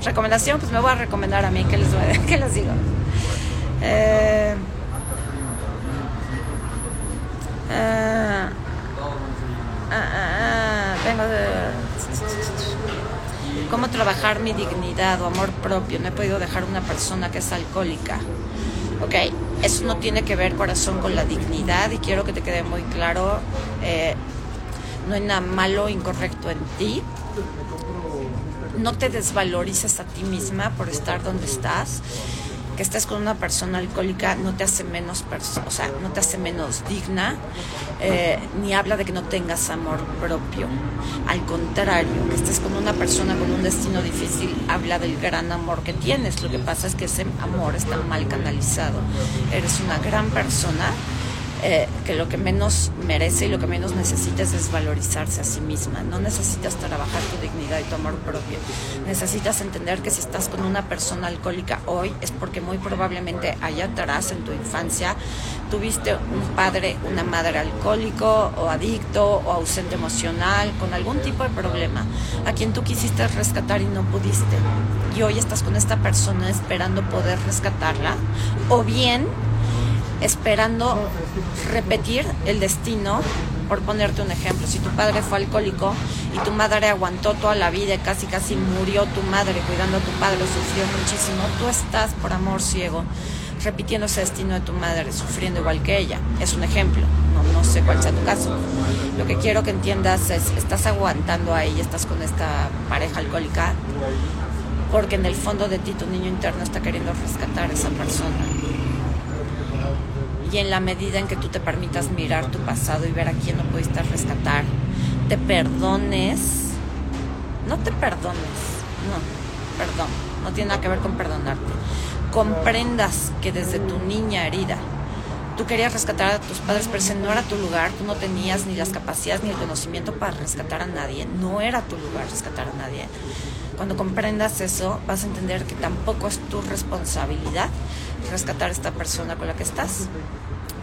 S1: recomendación, pues me voy a recomendar a mí, ¿qué les, voy a, ¿qué les digo? Eh, eh, ¿Cómo trabajar mi dignidad o amor propio? No he podido dejar una persona que es alcohólica. Ok, eso no tiene que ver, corazón, con la dignidad y quiero que te quede muy claro. Eh, no hay nada malo incorrecto en ti. No te desvalorices a ti misma por estar donde estás que estés con una persona alcohólica no te hace menos, o sea, no te hace menos digna, eh, ni habla de que no tengas amor propio. Al contrario, que estés con una persona con un destino difícil habla del gran amor que tienes. Lo que pasa es que ese amor está mal canalizado. Eres una gran persona eh, que lo que menos merece y lo que menos necesita es valorizarse a sí misma. No necesitas trabajar tu dignidad y tu amor propio. Necesitas entender que si estás con una persona alcohólica hoy es porque muy probablemente allá atrás en tu infancia tuviste un padre, una madre alcohólico o adicto o ausente emocional, con algún tipo de problema, a quien tú quisiste rescatar y no pudiste. Y hoy estás con esta persona esperando poder rescatarla. O bien esperando repetir el destino. Por ponerte un ejemplo, si tu padre fue alcohólico y tu madre aguantó toda la vida, casi casi murió tu madre cuidando a tu padre, sufrió muchísimo, tú estás por amor ciego repitiendo ese destino de tu madre, sufriendo igual que ella. Es un ejemplo, no, no sé cuál sea tu caso. Lo que quiero que entiendas es, estás aguantando ahí, estás con esta pareja alcohólica, porque en el fondo de ti tu niño interno está queriendo rescatar a esa persona y en la medida en que tú te permitas mirar tu pasado y ver a quién no pudiste rescatar, te perdones, no te perdones, no, perdón, no tiene nada que ver con perdonarte, comprendas que desde tu niña herida, tú querías rescatar a tus padres, pero ese no era tu lugar, tú no tenías ni las capacidades ni el conocimiento para rescatar a nadie, no era tu lugar rescatar a nadie. Cuando comprendas eso, vas a entender que tampoco es tu responsabilidad rescatar a esta persona con la que estás.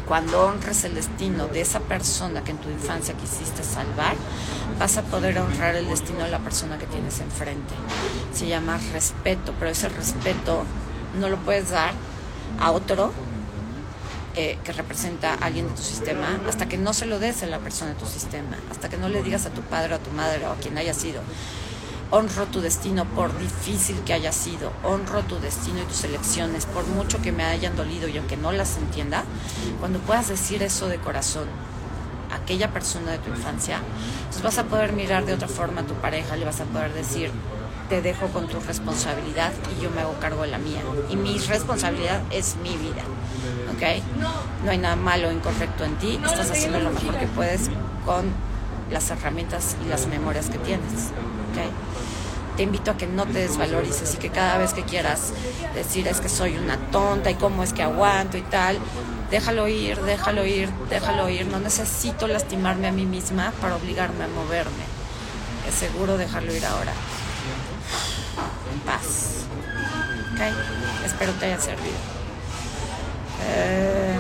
S1: Cuando honres el destino de esa persona que en tu infancia quisiste salvar, vas a poder honrar el destino de la persona que tienes enfrente. Se llama respeto, pero ese respeto no lo puedes dar a otro eh, que representa a alguien de tu sistema hasta que no se lo des a la persona de tu sistema, hasta que no le digas a tu padre o a tu madre o a quien haya sido honro tu destino por difícil que haya sido, honro tu destino y tus elecciones, por mucho que me hayan dolido y aunque no las entienda, cuando puedas decir eso de corazón a aquella persona de tu infancia, entonces vas a poder mirar de otra forma a tu pareja, le vas a poder decir, te dejo con tu responsabilidad y yo me hago cargo de la mía. Y mi responsabilidad es mi vida. ¿Ok? No hay nada malo o incorrecto en ti, estás haciendo lo mejor que puedes con las herramientas y las memorias que tienes. ¿Ok? Te invito a que no te desvalorices y que cada vez que quieras decir es que soy una tonta y cómo es que aguanto y tal, déjalo ir, déjalo ir, déjalo ir. No necesito lastimarme a mí misma para obligarme a moverme. Es seguro dejarlo ir ahora. En paz. ¿Ok? Espero te haya servido. Eh,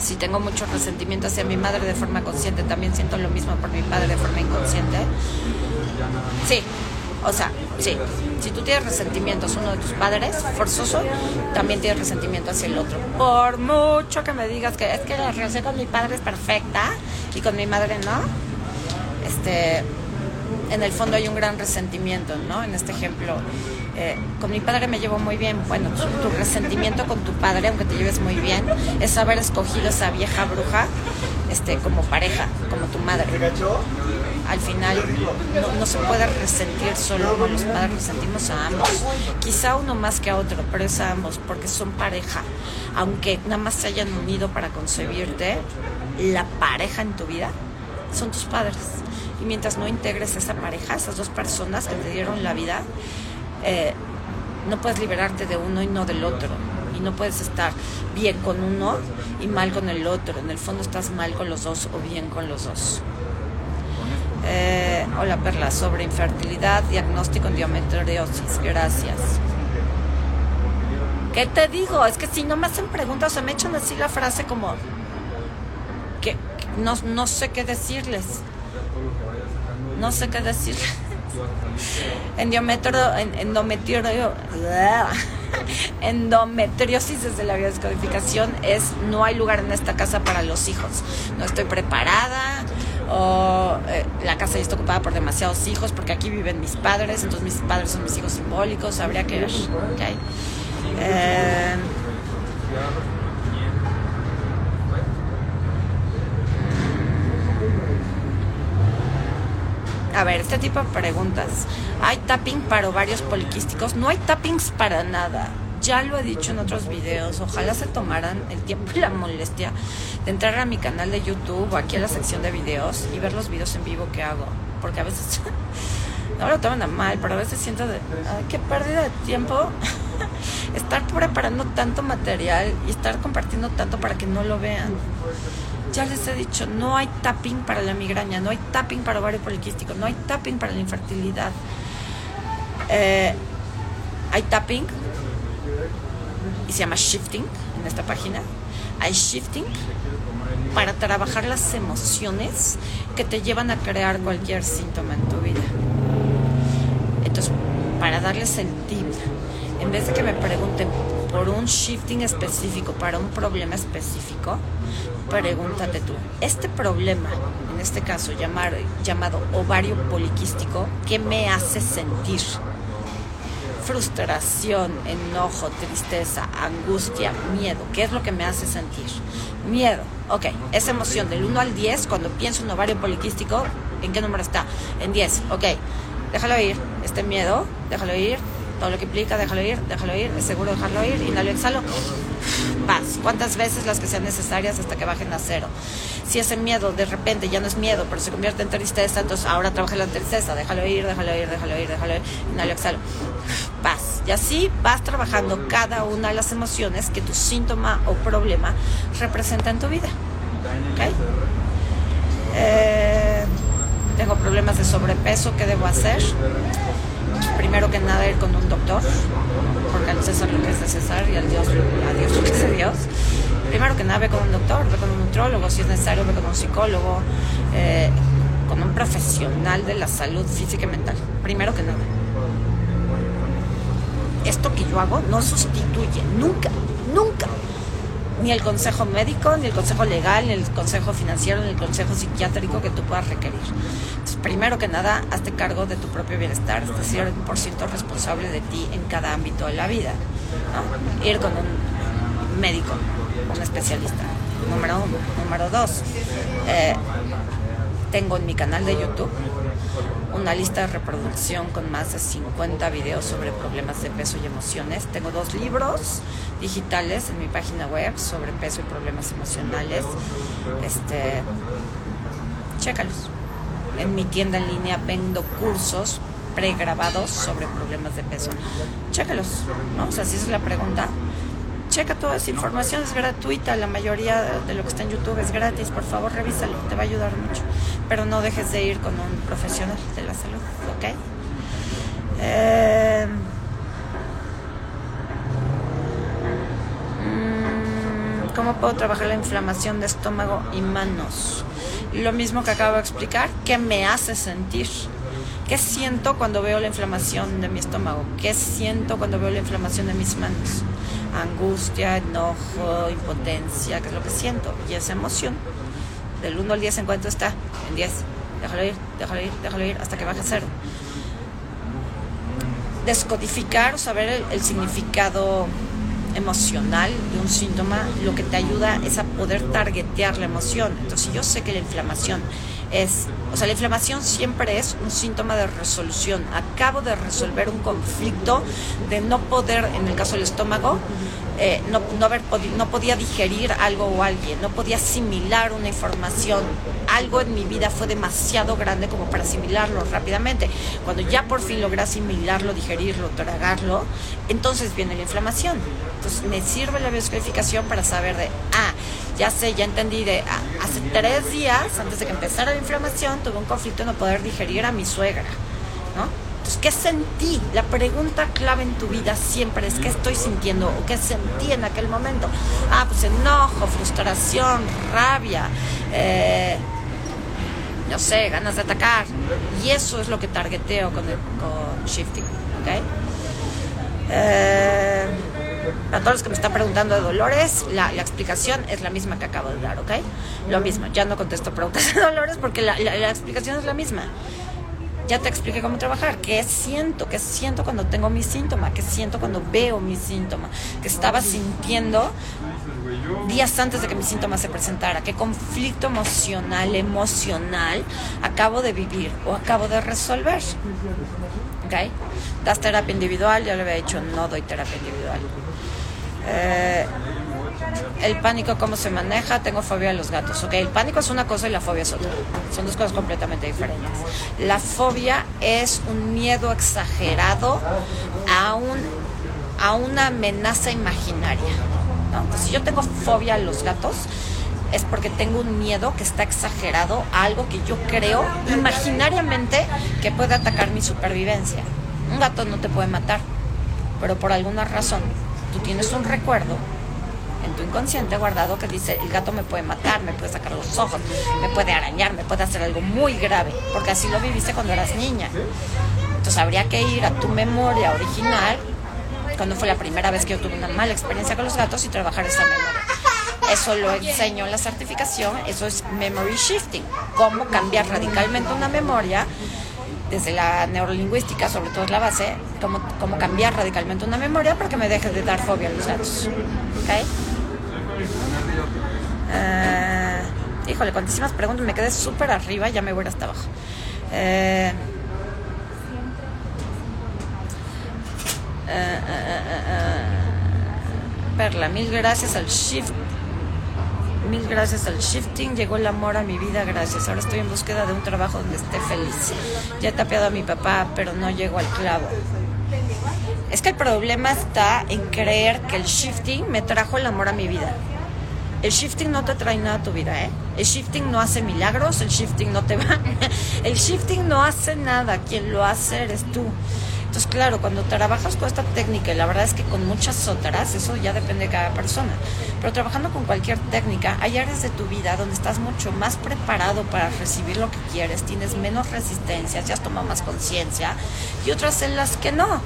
S1: si tengo mucho resentimiento hacia mi madre de forma consciente, también siento lo mismo por mi padre de forma inconsciente. Sí, o sea, sí, si tú tienes resentimiento hacia uno de tus padres, forzoso, también tienes resentimiento hacia el otro. Por mucho que me digas que es que la relación con mi padre es perfecta y con mi madre no, este, en el fondo hay un gran resentimiento, ¿no? En este ejemplo, eh, con mi padre me llevo muy bien. Bueno, tu, resentimiento con tu padre, aunque te lleves muy bien, es haber escogido esa vieja bruja este, como pareja, como tu madre al final no, se puede resentir solo uno, los padres resentimos a ambos. Quizá uno más que a otro, pero es a ambos, porque son pareja. Aunque nada más se hayan unido para concebirte, la pareja en tu vida son tus padres. Y mientras no integres esa pareja, esas dos personas que te dieron la vida, eh, no puedes liberarte de uno y no del otro. Y no puedes estar bien con uno y mal con el otro. En el fondo estás mal con los dos o bien con los dos. Eh, hola Perla, sobre infertilidad, diagnóstico en endometriosis. Gracias. ¿Qué te digo? Es que si no me hacen preguntas, o me echan así la frase como que no, no sé qué decirles. No sé qué decirles. Endometrio, endometrio, endometriosis desde la biodescodificación es no hay lugar en esta casa para los hijos. No estoy preparada, o eh, la casa está ocupada por demasiados hijos porque aquí viven mis padres, entonces mis padres son mis hijos simbólicos, habría que ver. Eh, a ver, este tipo de preguntas. ¿Hay tapping para ovarios poliquísticos? No hay tappings para nada ya lo he dicho en otros videos, ojalá se tomaran el tiempo y la molestia de entrar a mi canal de YouTube o aquí a la sección de videos y ver los videos en vivo que hago. Porque a veces, no lo toman a mal, pero a veces siento de, ay, qué pérdida de tiempo estar preparando tanto material y estar compartiendo tanto para que no lo vean. Ya les he dicho, no hay tapping para la migraña, no hay tapping para ovario poliquístico, no hay tapping para la infertilidad. Eh, hay tapping y se llama Shifting en esta página. Hay Shifting para trabajar las emociones que te llevan a crear cualquier síntoma en tu vida. Entonces, para darles el tip, en vez de que me pregunten por un shifting específico, para un problema específico, pregúntate tú, este problema, en este caso llamado ovario poliquístico, ¿qué me hace sentir? Frustración, enojo, tristeza, angustia, miedo. ¿Qué es lo que me hace sentir? Miedo. Ok, esa emoción del 1 al 10, cuando pienso en ovario poliquístico, ¿en qué número está? En 10. Ok, déjalo ir. Este miedo, déjalo ir. Todo lo que implica, déjalo ir, déjalo ir. Es seguro dejarlo ir. Inhalo, exhalo. Paz. ¿Cuántas veces las que sean necesarias hasta que bajen a cero? Si ese miedo de repente ya no es miedo, pero se convierte en tristeza, entonces ahora trabaja la tristeza. Déjalo ir, déjalo ir, déjalo ir, déjalo ir. Inhalo, exhalo. Y así vas trabajando cada una de las emociones que tu síntoma o problema representa en tu vida. Eh, tengo problemas de sobrepeso, ¿qué debo hacer? primero que nada ir con un doctor, porque al César lo que es de César y al Dios, a Dios lo que es de Dios. Primero que nada ve con un doctor, ve con un nutrólogo, si es necesario, ve con un psicólogo, eh, con un profesional de la salud física y mental. Primero que nada. Esto que yo hago no sustituye nunca, nunca ni el consejo médico, ni el consejo legal, ni el consejo financiero, ni el consejo psiquiátrico que tú puedas requerir. Entonces, primero que nada, hazte cargo de tu propio bienestar, es decir, por ciento responsable de ti en cada ámbito de la vida. Ir con un médico, un especialista, número uno. Número dos, eh, tengo en mi canal de YouTube una lista de reproducción con más de 50 videos sobre problemas de peso y emociones. Tengo dos libros digitales en mi página web sobre peso y problemas emocionales. Este, chécalos. En mi tienda en línea vendo cursos pregrabados sobre problemas de peso. Chécalos, ¿no? O sea, si esa es la pregunta, checa toda esa información, es gratuita, la mayoría de lo que está en YouTube es gratis, por favor revísalo, te va a ayudar mucho. Pero no dejes de ir con un profesional de la salud, ¿ok? Eh, ¿Cómo puedo trabajar la inflamación de estómago y manos? Lo mismo que acabo de explicar, ¿qué me hace sentir? ¿Qué siento cuando veo la inflamación de mi estómago? ¿Qué siento cuando veo la inflamación de mis manos? Angustia, enojo, impotencia, que es lo que siento. Y esa emoción, del 1 al 10 en cuanto está, en 10, déjalo ir, déjalo ir, déjalo ir, hasta que baje a cero. Descodificar o saber el, significado emocional de un síntoma, lo que te ayuda es a poder targetear la emoción. Entonces, yo sé que la inflamación es, o sea, la inflamación siempre es un síntoma de resolución. Acabo de resolver un conflicto de no poder, en el caso del estómago, eh, no, no, haber no podía digerir algo o alguien, no podía asimilar una información. Algo en mi vida fue demasiado grande como para asimilarlo rápidamente. Cuando ya por fin logré asimilarlo, digerirlo, tragarlo, entonces viene la inflamación. Entonces me sirve la bioscodificación para saber de, ah, ya sé, ya entendí de, ah, hace tres días, antes de que empezara la inflamación, tuve un conflicto en no poder digerir a mi suegra, ¿no? Entonces, ¿qué sentí? La pregunta clave en tu vida siempre es ¿qué estoy sintiendo o qué sentí en aquel momento? Ah, pues enojo, frustración, rabia, eh, no sé, ganas de atacar. Y eso es lo que targeteo con, el, con Shifting, ¿ok? Eh, para todos los que me están preguntando de dolores, la, explicación es la misma que acabo de dar, ¿ok? Lo mismo, ya no contesto preguntas de dolores porque la explicación es la misma ya te expliqué cómo trabajar, qué siento, qué siento cuando tengo mi síntoma, qué siento cuando veo mi síntoma, qué estaba sintiendo días antes de que mi síntoma se presentara, qué conflicto emocional, emocional acabo de vivir o acabo de resolver. ¿Ok? Das terapia individual, ya le había dicho, no doy terapia individual. Eh, el pánico, ¿cómo se maneja? Tengo fobia a los gatos. Ok, el pánico es una cosa y la fobia es otra. Son dos cosas completamente diferentes. La fobia es un miedo exagerado a, un, a una amenaza imaginaria. si yo tengo fobia a los gatos, es porque tengo un miedo que está exagerado a algo que yo creo imaginariamente que puede atacar mi supervivencia. Un gato no te puede matar, pero por alguna razón tienes un recuerdo en tu inconsciente guardado que dice, el gato me puede matar, me puede sacar los ojos, me puede arañar, me puede hacer algo muy grave, porque así lo viviste cuando eras niña. Entonces habría que ir a tu memoria original, cuando fue la primera vez que yo tuve una mala experiencia con los gatos y trabajar esa memoria. Eso lo enseño en la certificación, eso es memory shifting, cómo cambiar radicalmente una memoria desde la neurolingüística, sobre todo es la base, cómo, cómo cambiar radicalmente una memoria para que me deje de dar fobia a los gatos. ¿Okay? Uh, híjole, cuantísimas preguntas, me quedé súper arriba, ya me voy hasta abajo. Uh, Perla, mil gracias al Shift. Mil gracias al shifting, llegó el amor a mi vida, gracias. Ahora estoy en búsqueda de un trabajo donde esté feliz. Ya he tapeado a mi papá, pero no llego al clavo. Es que el problema está en creer que el shifting me trajo el amor a mi vida. El shifting no te trae nada a tu vida, ¿eh? El shifting no hace milagros, el shifting no te va. El shifting no hace nada, quien lo hace eres tú. Entonces, claro, cuando trabajas con esta técnica, y la verdad es que con muchas otras, eso ya depende de cada persona, pero trabajando con cualquier técnica, hay áreas de tu vida donde estás mucho más preparado para recibir lo que quieres, tienes menos resistencias, ya has tomado más conciencia, y otras en las que no.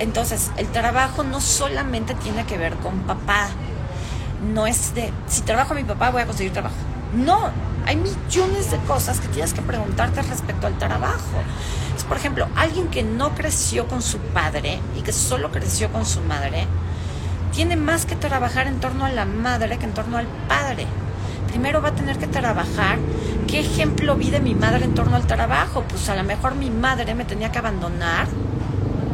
S1: Entonces, el trabajo no solamente tiene que ver con papá, no es de, si trabajo a mi papá voy a conseguir trabajo. No, hay millones de cosas que tienes que preguntarte respecto al trabajo. Es, por ejemplo, alguien que no creció con su padre y que solo creció con su madre, tiene más que trabajar en torno a la madre que en torno al padre. Primero va a tener que trabajar qué ejemplo vi de mi madre en torno al trabajo. Pues a lo mejor mi madre me tenía que abandonar,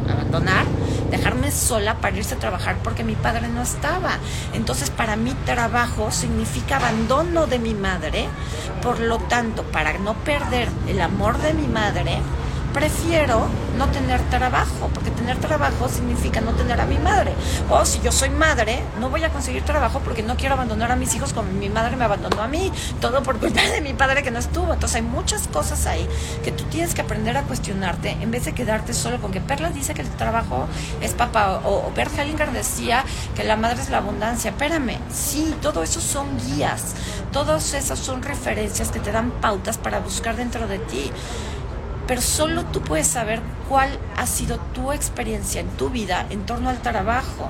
S1: abandonar dejarme sola para irse a trabajar porque mi padre no estaba. Entonces para mí trabajo significa abandono de mi madre. Por lo tanto, para no perder el amor de mi madre, prefiero no tener trabajo, porque tener trabajo significa no tener a mi madre. O si yo soy madre, no voy a conseguir trabajo porque no quiero abandonar a mis hijos como mi madre me abandonó a mí, todo por culpa de mi padre que no estuvo. Entonces hay muchas cosas ahí que tú tienes que aprender a cuestionarte en vez de quedarte solo con que Perla dice que el trabajo es papá o, Bert Hellinger decía que la madre es la abundancia. Espérame, sí, todo eso son guías, todas esas son referencias que te dan pautas para buscar dentro de ti pero solo tú puedes saber cuál ha sido tu experiencia en tu vida en torno al trabajo.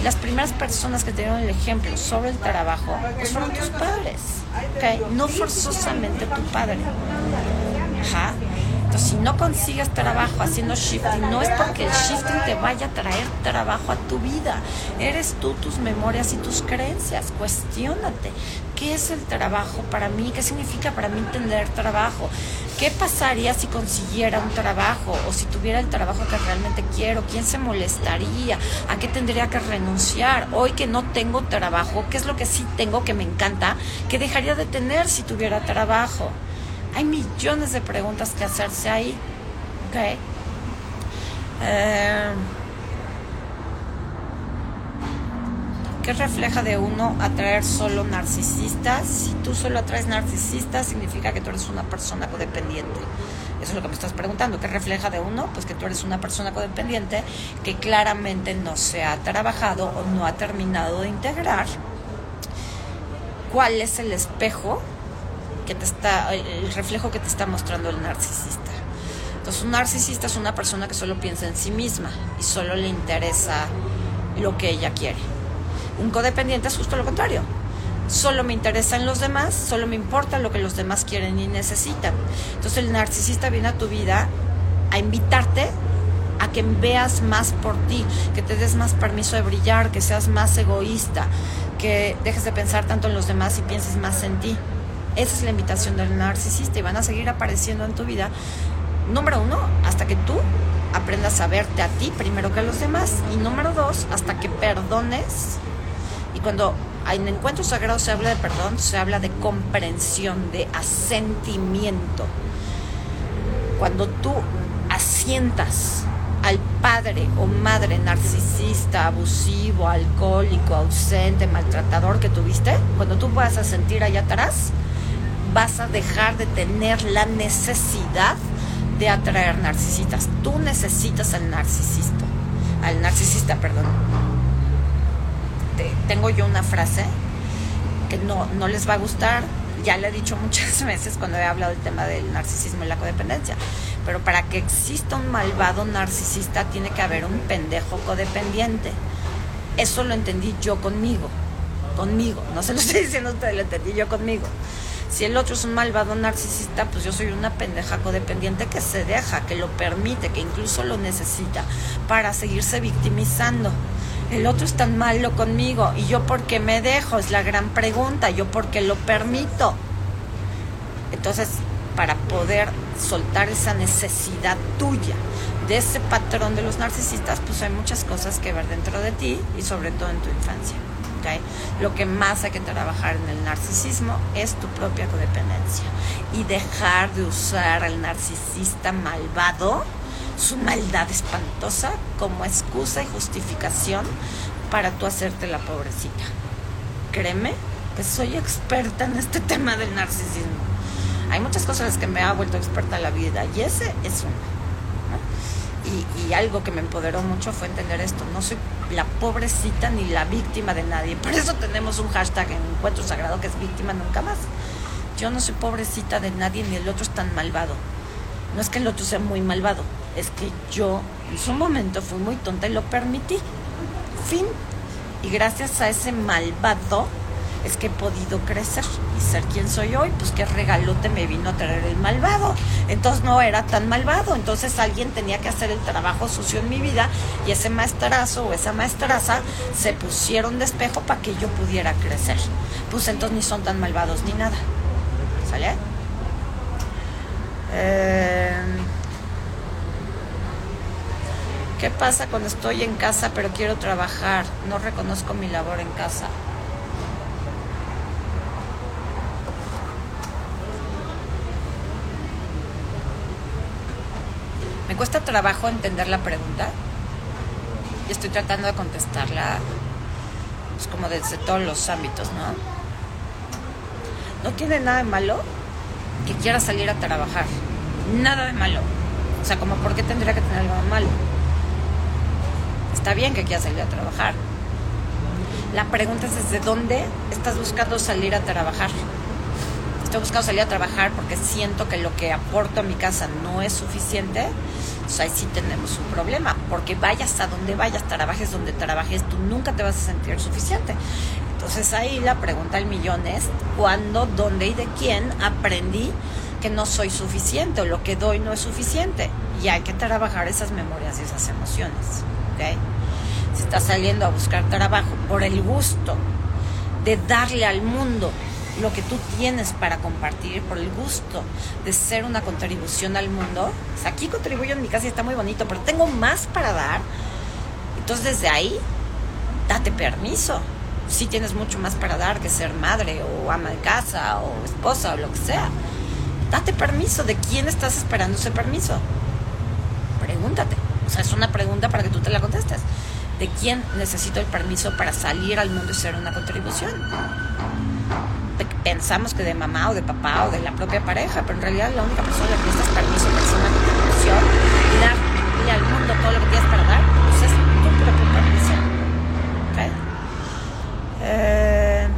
S1: Y las primeras personas que te dieron el ejemplo sobre el trabajo pues fueron tus padres, ¿okay? no forzosamente tu padre. Ajá. Entonces, si no consigues trabajo haciendo shifting, no es porque el shifting te vaya a traer trabajo a tu vida. Eres tú, tus memorias y tus creencias. Cuestiónate. ¿Qué es el trabajo para mí? ¿Qué significa para mí entender trabajo? ¿Qué pasaría si consiguiera un trabajo o si tuviera el trabajo que realmente quiero? ¿Quién se molestaría? ¿A qué tendría que renunciar? Hoy que no tengo trabajo, ¿qué es lo que sí tengo que me encanta? ¿Qué dejaría de tener si tuviera trabajo? Hay millones de preguntas que hacerse ahí. ¿Ok? Eh, ¿Qué refleja de uno atraer solo narcisistas? Si tú solo atraes narcisistas, significa que tú eres una persona codependiente. Eso es lo que me estás preguntando. ¿Qué refleja de uno? Pues que tú eres una persona codependiente que claramente no se ha trabajado o no ha terminado de integrar. ¿Cuál es el espejo que te está, el reflejo que te está mostrando el narcisista. Entonces un narcisista es una persona que solo piensa en sí misma y solo le interesa lo que ella quiere. Un codependiente es justo lo contrario. Solo me interesa en los demás, solo me importa lo que los demás quieren y necesitan. Entonces el narcisista viene a tu vida a invitarte a que veas más por ti, que te des más permiso de brillar, que seas más egoísta, que dejes de pensar tanto en los demás y pienses más en ti. Esa es la invitación del narcisista y van a seguir apareciendo en tu vida. Número uno, hasta que tú aprendas a verte a ti primero que a los demás. Y número dos, hasta que perdones. Y cuando en encuentro sagrado se habla de perdón, se habla de comprensión, de asentimiento. Cuando tú asientas al padre o madre narcisista, abusivo, alcohólico, ausente, maltratador que tuviste, cuando tú puedas asentir allá atrás, vas a dejar de tener la necesidad de atraer narcisistas. Tú necesitas al narcisista, al narcisista, perdón. Tengo yo una frase que no, no les va a gustar, ya le he dicho muchas veces cuando he hablado del tema del narcisismo y la codependencia, pero para que exista un malvado narcisista tiene que haber un pendejo codependiente. Eso lo entendí yo conmigo, conmigo, no se lo estoy diciendo a ustedes, lo entendí yo conmigo. Si el otro es un malvado narcisista, pues yo soy una pendeja codependiente que se deja, que lo permite, que incluso lo necesita para seguirse victimizando. El otro es tan malo conmigo y yo por qué me dejo es la gran pregunta, yo por qué lo permito. Entonces, para poder soltar esa necesidad tuya de ese patrón de los narcisistas, pues hay muchas cosas que ver dentro de ti y sobre todo en tu infancia. Lo que más hay que trabajar en el narcisismo es tu propia codependencia y dejar de usar al narcisista malvado, su maldad espantosa, como excusa y justificación para tú hacerte la pobrecita. Créeme que soy experta en este tema del narcisismo. Hay muchas cosas en las que me ha vuelto experta la vida y ese es uno. Y, algo que me empoderó mucho fue entender esto. No soy la pobrecita ni la víctima de nadie. Por eso tenemos un hashtag en Encuentro Sagrado que es víctima nunca más. Yo no soy pobrecita de nadie ni el otro es tan malvado. No es que el otro sea muy malvado, es que yo en su momento fui muy tonta y lo permití. Fin. Y gracias a ese malvado es que he podido crecer y ser quien soy hoy, pues qué regalote me vino a traer el malvado. Entonces no era tan malvado, entonces alguien tenía que hacer el trabajo sucio en mi vida y ese maestrazo o esa maestraza se pusieron de espejo para que yo pudiera crecer. Pues entonces ni son tan malvados ni nada. ¿Sale? Eh, ¿Qué pasa cuando estoy en casa pero quiero trabajar? No reconozco mi labor en casa. Me cuesta trabajo entender la pregunta y estoy tratando de contestarla pues, como desde todos los ámbitos, ¿no? No tiene nada de malo que quiera salir a trabajar. Nada de malo. O sea, como por qué tendría que tener algo de malo. Está bien que quieras salir a trabajar. La pregunta es desde dónde estás buscando salir a trabajar. Estoy buscando salir a trabajar porque siento que lo que aporto a mi casa no es suficiente pues ahí sí tenemos un problema, porque vayas a donde vayas, trabajes donde trabajes, tú nunca te vas a sentir suficiente. Entonces ahí la pregunta del millón es, ¿cuándo, dónde y de quién aprendí que no soy suficiente o lo que doy no es suficiente? Y hay que trabajar esas memorias y esas emociones. ¿Okay? Si estás saliendo a buscar trabajo por el gusto de darle al mundo lo que tú tienes para compartir, por el gusto de ser una contribución al mundo. aquí contribuyo en mi casa y está muy bonito, pero tengo más para dar. Entonces desde ahí, date permiso. Si tienes mucho más para dar que ser madre o ama de casa o esposa o lo que sea. Date permiso. ¿De quién estás esperando ese permiso? Pregúntate. O sea, es una pregunta para que tú te la contestes. ¿De quién necesito el permiso para salir al mundo y ser una contribución? pensamos que de mamá o de papá o de la propia pareja, pero en realidad la única persona que necesitas permiso para hacer una contribución y darle al mundo todo lo que tienes para dar, pues es tu propia permiso. Eh,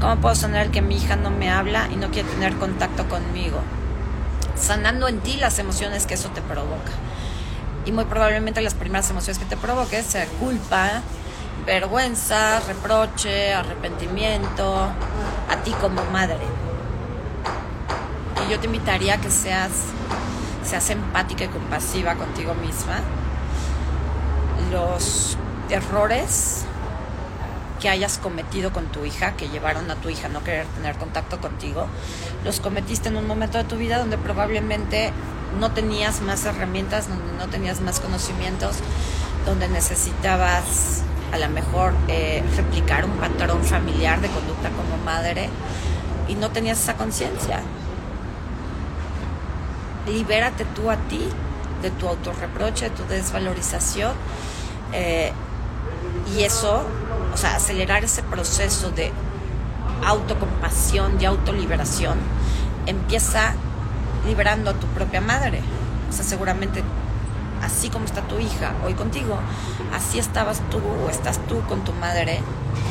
S1: ¿Cómo puedo sanar que mi hija no me habla y no quiere tener contacto conmigo? Sanando en ti las emociones que eso te provoca. Y muy probablemente las primeras emociones que te provoque sea culpa, vergüenza, reproche, arrepentimiento a ti como madre. Y yo te invitaría a que seas, seas empática y compasiva contigo misma. Los errores que hayas cometido con tu hija, que llevaron a tu hija a no querer tener contacto contigo, los cometiste en un momento de tu vida donde probablemente no tenías más herramientas, donde no tenías más conocimientos, donde necesitabas a lo mejor eh, replicar un patrón familiar de conducta como madre y no tenías esa conciencia. Libérate tú a ti de tu autorreproche, de tu desvalorización eh, y eso, o sea, acelerar ese proceso de autocompasión y autoliberación empieza liberando a tu propia madre. O sea, seguramente así como está tu hija hoy contigo, así estabas tú o estás tú con tu madre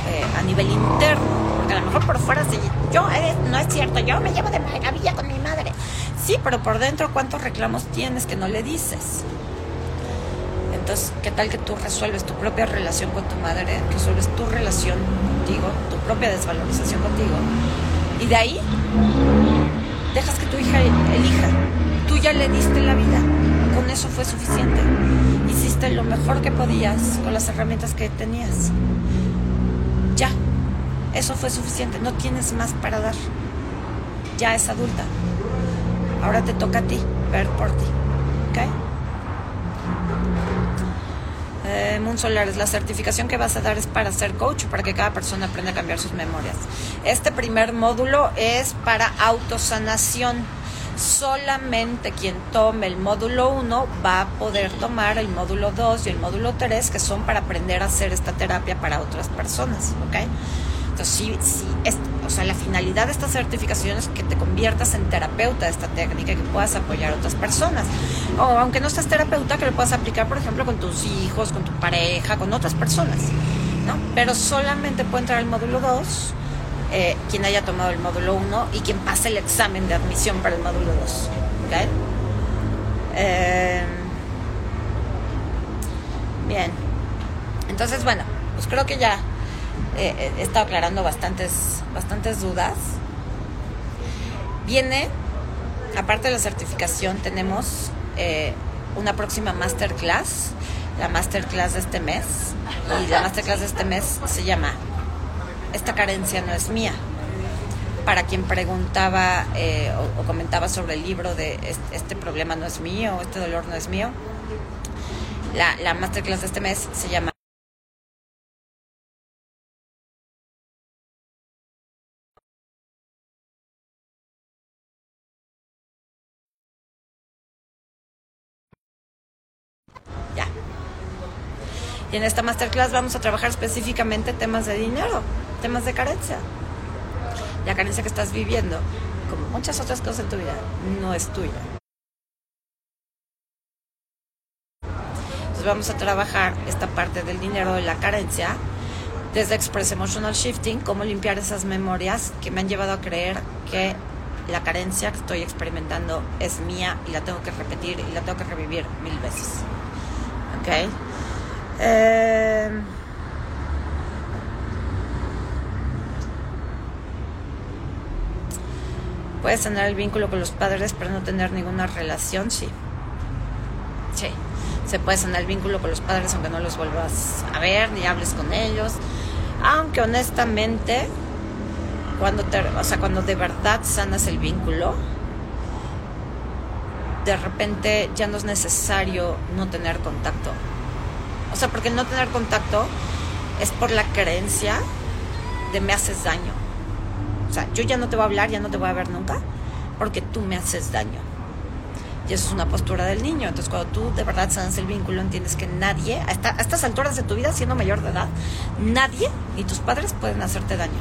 S1: eh, a nivel interno. Porque a lo mejor por fuera, sí, yo, eh, no es cierto, yo me llevo de maravilla con mi madre. Sí, pero por dentro, ¿cuántos reclamos tienes que no le dices? Entonces, ¿qué tal que tú resuelves tu propia relación con tu madre, resuelves tu relación contigo, tu propia desvalorización contigo? Y de ahí, dejas que tu hija elija. Tú ya le diste la vida con eso fue suficiente. Hiciste lo mejor que podías con las herramientas que tenías. Ya, eso fue suficiente. No tienes más para dar. Ya es adulta. Ahora te toca a ti ver por ti. ¿Ok? Eh, Moon Solares, la certificación que vas a dar es para ser coach, para que cada persona aprenda a cambiar sus memorias. Este primer módulo es para autosanación solamente quien tome el módulo 1 va a poder tomar el módulo 2 y el módulo 3, que son para aprender a hacer esta terapia para otras personas, ¿ok? Entonces, si, o sea, la finalidad de esta certificación es que te conviertas en terapeuta de esta técnica y que puedas apoyar a otras personas. O aunque no seas terapeuta, que lo puedas aplicar, por ejemplo, con tus hijos, con tu pareja, con otras personas, ¿no? Pero solamente puede entrar al módulo 2 eh, quien haya tomado el módulo 1 y quien pase el examen de admisión para el módulo 2. Eh, bien. Entonces, bueno, pues creo que ya eh, he estado aclarando bastantes, bastantes dudas. Viene, aparte de la certificación, tenemos eh, una próxima masterclass, la masterclass de este mes. Y la masterclass de este mes se llama Esta carencia no es mía. Para quien preguntaba eh, o, comentaba sobre el libro de este, problema no es mío, este dolor no es mío, la, la masterclass de este mes se llama Y en esta masterclass vamos a trabajar específicamente temas de dinero, temas de carencia. La carencia que estás viviendo, como muchas otras cosas en tu vida, no es tuya. Entonces vamos a trabajar esta parte del dinero de la carencia desde Express Emotional Shifting, cómo limpiar esas memorias que me han llevado a creer que la carencia que estoy experimentando es mía y la tengo que repetir y la tengo que revivir mil veces. ¿Ok? Eh, puedes tener el vínculo con los padres pero no tener ninguna relación, sí. Sí, se puede sanar el vínculo con los padres aunque no los vuelvas a ver ni hables con ellos. Aunque honestamente, cuando te, o sea, cuando de verdad sanas el vínculo, de repente ya no es necesario no tener contacto. O sea, porque no tener contacto es por la creencia de me haces daño. O sea, yo ya no te voy a hablar, ya no te voy a ver nunca, porque tú me haces daño. Y eso es una postura del niño. Entonces, cuando tú de verdad sanas el vínculo, entiendes que nadie, a, a estas alturas de tu vida, siendo mayor de edad, nadie, ni tus padres, pueden hacerte daño.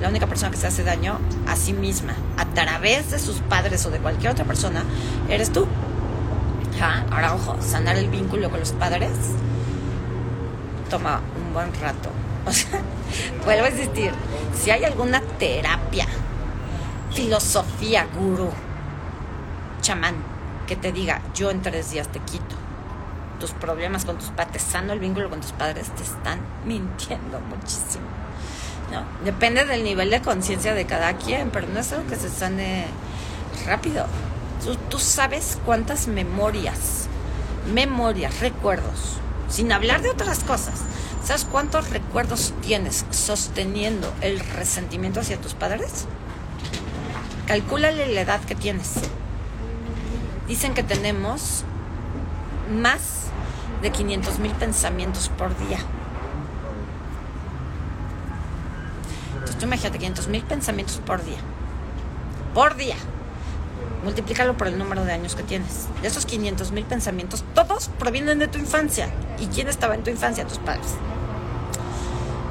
S1: La única persona que se hace daño a sí misma, a través de sus padres o de cualquier otra persona, eres tú. Ahora, ojo, sanar el vínculo con los padres toma un buen rato. O sea, vuelvo a insistir, si hay alguna terapia, filosofía, gurú, chamán, que te diga, yo en tres días te quito tus problemas con tus padres, sano el vínculo con tus padres, te están mintiendo muchísimo. ¿no? Depende del nivel de conciencia de cada quien, pero no es algo que se sane rápido. Tú, tú sabes cuántas memorias, memorias, recuerdos, sin hablar de otras cosas. ¿Sabes cuántos recuerdos tienes sosteniendo el resentimiento hacia tus padres? Calcúlale la edad que tienes. Dicen que tenemos más de 500 mil pensamientos por día. Entonces tú imagínate 500 mil pensamientos por día. Por día multiplícalo por el número de años que tienes. De esos 500 mil pensamientos, todos provienen de tu infancia. ¿Y quién estaba en tu infancia? Tus padres.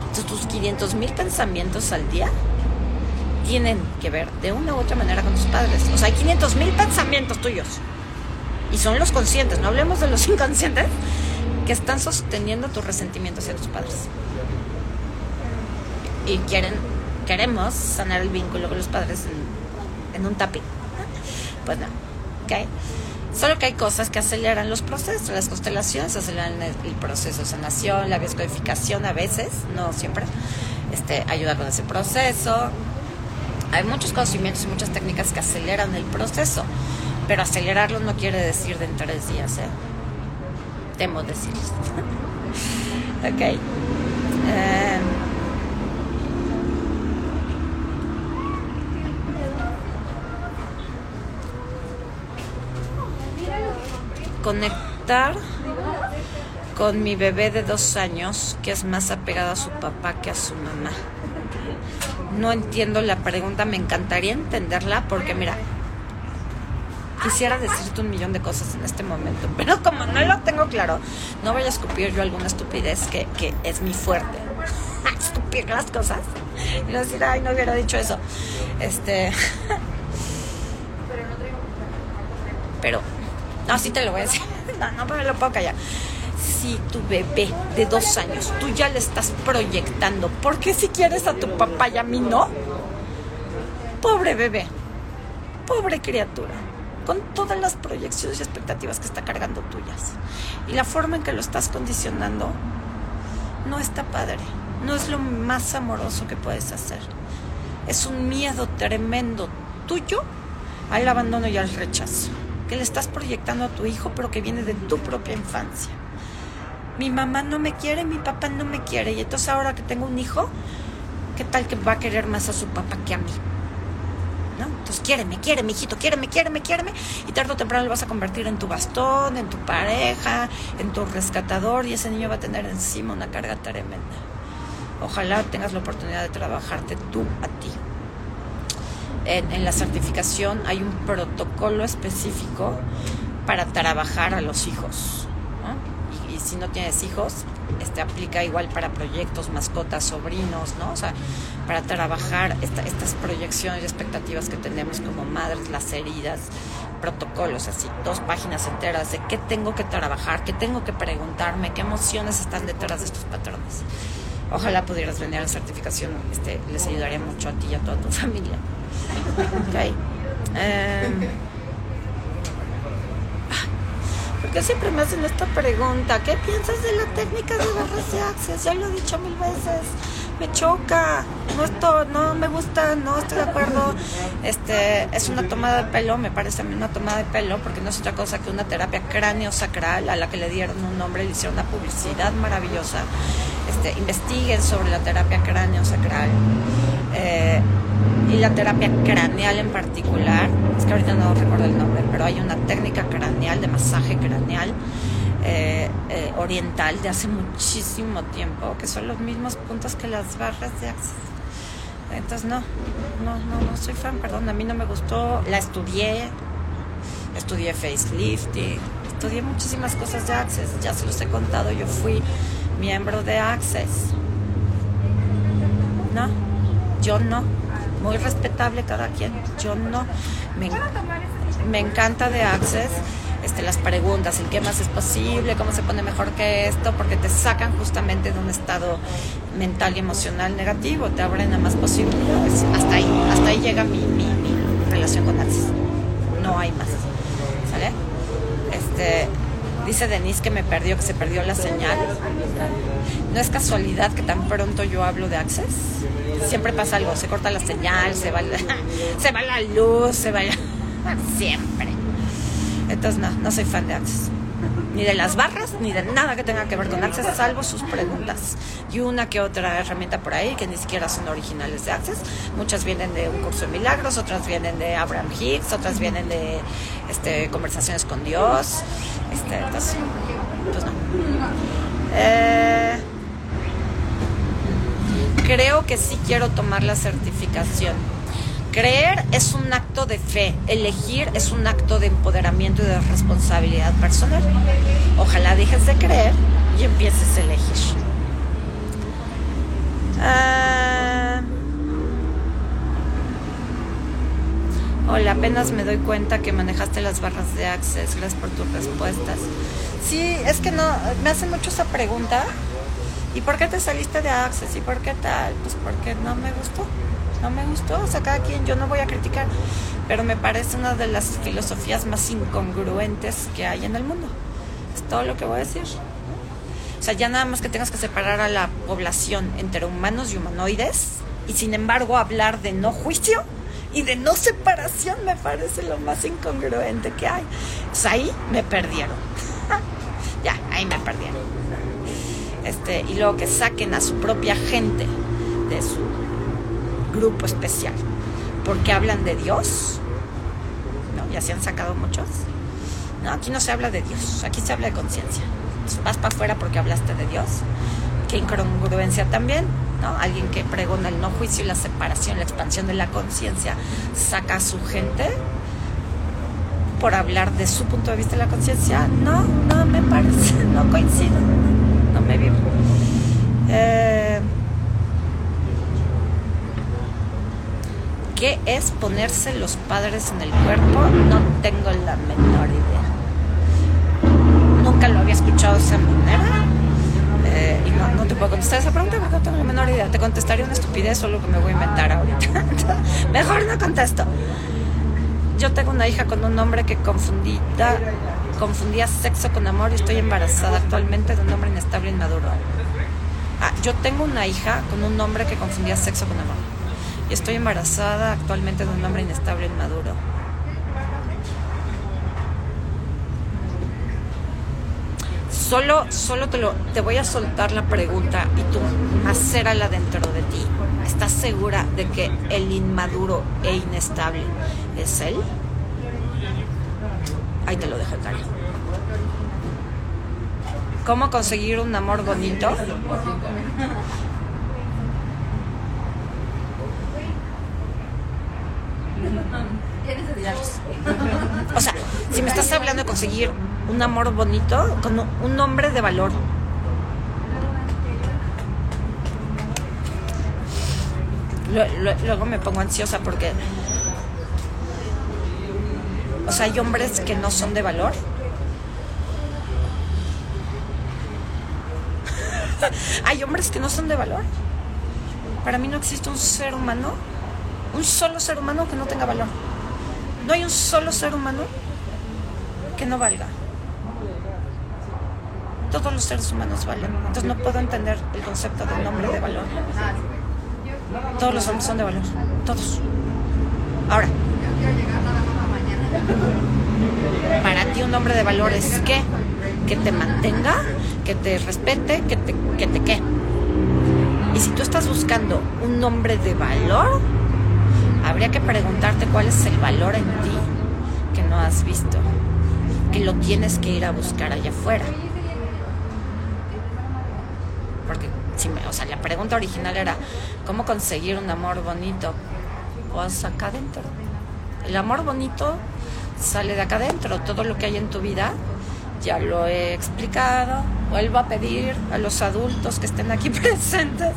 S1: Entonces, tus 500 mil pensamientos al día tienen que ver de una u otra manera con tus padres. O sea, hay 500 mil pensamientos tuyos. Y son los conscientes, no hablemos de los inconscientes, que están sosteniendo tu resentimiento hacia tus padres. Y quieren, queremos sanar el vínculo con los padres en, en un tapping pues no. ¿Ok? Solo que hay cosas que aceleran los procesos. Las constelaciones aceleran el, proceso de sanación, la bioscodificación a veces, no siempre, este, ayuda con ese proceso. Hay muchos conocimientos y muchas técnicas que aceleran el proceso, pero acelerarlo no quiere decir de tres días, ¿eh? Temo decirles. ok. Eh, conectar con mi bebé de dos años, que es más apegado a su papá que a su mamá. No entiendo la pregunta, me encantaría entenderla porque mira, quisiera decirte un millón de cosas en este momento, pero como no lo tengo claro, no voy a escupir yo alguna estupidez que, que es mi fuerte. Escupir las cosas. y no decir, ay, no hubiera dicho eso. Este. Pero, no, sí te lo voy a decir. No, no me lo puedo callar. Si tu bebé de dos años, tú ya le estás proyectando, ¿por qué si quieres a tu papá y a mí no? Pobre bebé, pobre criatura, con todas las proyecciones y expectativas que está cargando tuyas. Y la forma en que lo estás condicionando no está padre, no es lo más amoroso que puedes hacer. Es un miedo tremendo tuyo al abandono y al rechazo, que le estás proyectando a tu hijo, pero que viene de tu propia infancia. Mi mamá no me quiere, mi papá no me quiere, y entonces ahora que tengo un hijo, ¿qué tal que va a querer más a su papá que a mí? ¿No? Entonces, quiéreme, quiéreme, hijito, quiéreme, quiéreme, quiéreme. Y tarde o temprano lo vas a convertir en tu bastón, en tu pareja, en tu rescatador, y ese niño va a tener encima una carga tremenda. Ojalá tengas la oportunidad de trabajarte tú a ti. En, la certificación hay un protocolo específico para trabajar a los hijos. Y, si no tienes hijos, este aplica igual para proyectos, mascotas, sobrinos, ¿no? O sea, para trabajar estas proyecciones y expectativas que tenemos como madres, las heridas, protocolos, así, dos páginas enteras de qué tengo que trabajar, qué tengo que preguntarme, qué emociones están detrás de estos patrones. Ojalá pudieras venir a la certificación, este, les ayudaría mucho a ti y a toda tu familia. Okay. Em, ¿Por qué siempre me hacen esta pregunta? ¿Qué piensas de la técnica de barras de access? Ya lo he dicho mil veces. Me choca. No esto, no me gusta, no estoy de acuerdo. Este, es una tomada de pelo, me parece a mí una tomada de pelo, porque no es otra cosa que una terapia cráneo sacral a la que le dieron un nombre, le hicieron una publicidad maravillosa este, investiguen sobre la terapia cráneo sacral eh, y la terapia craneal en particular. Es que ahorita no recuerdo el nombre, pero hay una técnica craneal de masaje craneal eh, eh, oriental de hace muchísimo tiempo, que son los mismos puntos que las barras de Access. Entonces no, no, no, no soy fan, perdón, a mí no me gustó, la estudié, estudié facelifting, estudié muchísimas cosas de Access, ya se los he contado, yo fui miembro de Access. No, yo no. Muy respetable cada quien. Yo no. Me, encanta de Access este, las preguntas, en qué más es posible, cómo se pone mejor que esto, porque te sacan justamente de un estado mental y emocional negativo, te abren a más posibilidades. Hasta ahí, hasta ahí llega mi, mi, mi relación con Access. No hay más. ¿Sale? Este, Dice Denise que me perdió, que se perdió la señal. No es casualidad que tan pronto yo hablo de Access. Siempre pasa algo, se corta la señal, se va la, se va la luz, se va Siempre. Entonces no, no soy fan de Access. Ni de las barras, ni de nada que tenga que ver con Access, salvo sus preguntas. Y una que otra herramienta por ahí que ni siquiera son originales de Access. Muchas vienen de un curso de milagros, otras vienen de Abraham Hicks, otras vienen de este, conversaciones con Dios. Este, entonces, pues no. Eh, creo que sí quiero tomar la certificación. Creer es un acto de fe, elegir es un acto de empoderamiento y de responsabilidad personal. Ojalá dejes de creer y empieces a elegir. Ah, Hola, apenas me doy cuenta que manejaste las barras de Access. Gracias por tus respuestas. Sí, es que no, me hacen mucho esa pregunta. ¿Y por qué te saliste de Access? ¿Y por qué tal? Pues porque no me gustó. No me gustó. O sea, cada quien, yo no voy a criticar. Pero me parece una de las filosofías más incongruentes que hay en el mundo. Es todo lo que voy a decir. O sea, ya nada más que tengas que separar a la población entre humanos y humanoides. Y sin embargo hablar de no juicio y de no separación me parece lo más incongruente que hay. Pues ahí me perdieron. ya, ahí me perdieron. Este, y luego que saquen a su propia gente de su grupo especial. Porque hablan de Dios. ¿No? Ya se han sacado muchos. No, aquí no se habla de Dios, aquí se habla de conciencia. Vas para afuera porque hablaste de Dios. Qué incongruencia también Alguien que pregona el no juicio y la separación, la expansión de la conciencia, saca a su gente por hablar de su punto de vista de la conciencia. No, no me parece, no coincido, no, me vivo. Eh, ¿Qué es ponerse los padres en el cuerpo? No tengo la menor idea. Nunca lo había escuchado de esa manera. Eh, y no, te puedo contestar esa pregunta porque no tengo la menor idea. Te contestaría una estupidez solo que me voy a inventar ahorita. Mejor no contesto. Yo tengo una hija con un hombre que confundía, confundía sexo con amor y estoy embarazada actualmente de un hombre inestable e inmaduro. Ah, yo tengo una hija con un hombre que confundía sexo con amor. Y estoy embarazada actualmente de un hombre inestable e inmaduro. Solo, solo te, lo, te voy a soltar la pregunta y tú macérala dentro de ti. ¿Estás segura de que el inmaduro e inestable es él? Ahí te lo dejo, Cari. ¿Cómo conseguir un amor bonito? O sea, si me estás hablando de conseguir un amor bonito, con un hombre de valor. Luego me pongo ansiosa porque, o sea, hay hombres que no son de valor Hay hombres que no son de valor. Para mí no existe un ser humano, un solo ser humano que no tenga valor. No hay un solo ser humano que no valga. Todos los seres humanos valen. Entonces no puedo entender el concepto de un hombre de valor. Todos los hombres son de valor. Todos. Ahora, para ti un hombre de valor es qué? Que te mantenga, que te respete, que te que te qué. Y si tú estás buscando un hombre de valor, habría que preguntarte cuál es el valor en ti que no has visto, que lo tienes que ir a buscar allá afuera. Porque, si me, o sea, la pregunta original era, ¿cómo conseguir un amor bonito? Pues acá adentro. El amor bonito sale de acá adentro. Todo lo que hay en tu vida, ya lo he explicado, vuelvo a pedir a los adultos que estén aquí presentes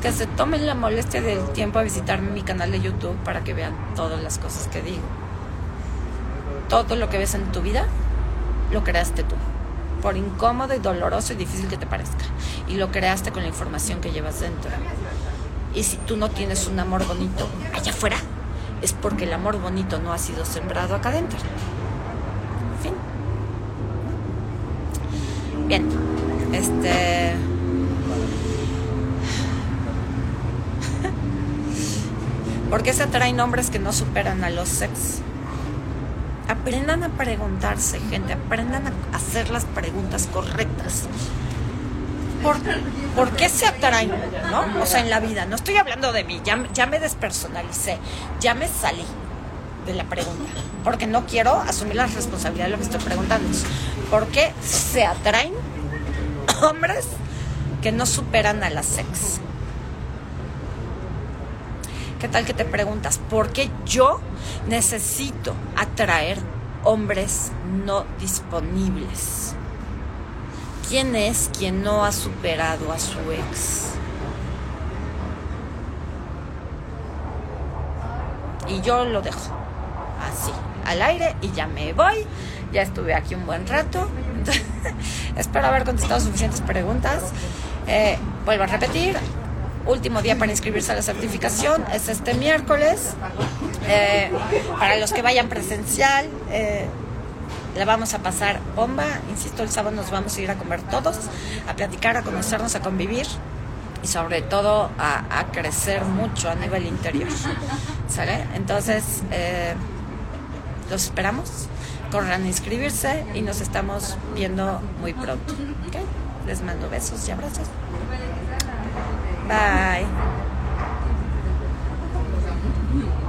S1: que se tomen la molestia del tiempo a visitar mi canal de YouTube para que vean todas las cosas que digo. Todo lo que ves en tu vida lo creaste tú, por incómodo y doloroso y difícil que te parezca. Y lo creaste con la información que llevas dentro. Y si tú no tienes un amor bonito allá afuera, es porque el amor bonito no ha sido sembrado acá adentro. Fin. Bien. Este. ¿Por qué se atraen hombres que no superan a los sex? Aprendan a preguntarse, gente, aprendan a hacer las preguntas correctas. ¿Por, ¿por qué se atraen? ¿No? O sea, en la vida. No estoy hablando de mí, ya, ya me despersonalicé, ya me salí de la pregunta, porque no quiero asumir la responsabilidad de lo que estoy preguntando. ¿Por qué se atraen hombres que no superan a la sex. ¿Qué tal que te preguntas, ¿por qué yo necesito atraer hombres no disponibles? ¿Quién es quien no ha superado a su ex? Y yo lo dejo así, al aire, y ya me voy. Ya estuve aquí un buen rato. Espero haber contestado suficientes preguntas. Eh, vuelvo a repetir, último día para inscribirse a la certificación es este miércoles. Eh, para los que vayan presencial, eh, la vamos a pasar bomba. Insisto, el sábado nos vamos a ir a comer todos, a platicar, a conocernos, a convivir y sobre todo a, crecer mucho a nivel interior. ¿Sale? Entonces, los esperamos corran a inscribirse y nos estamos viendo muy pronto. Les mando besos y abrazos. Bye.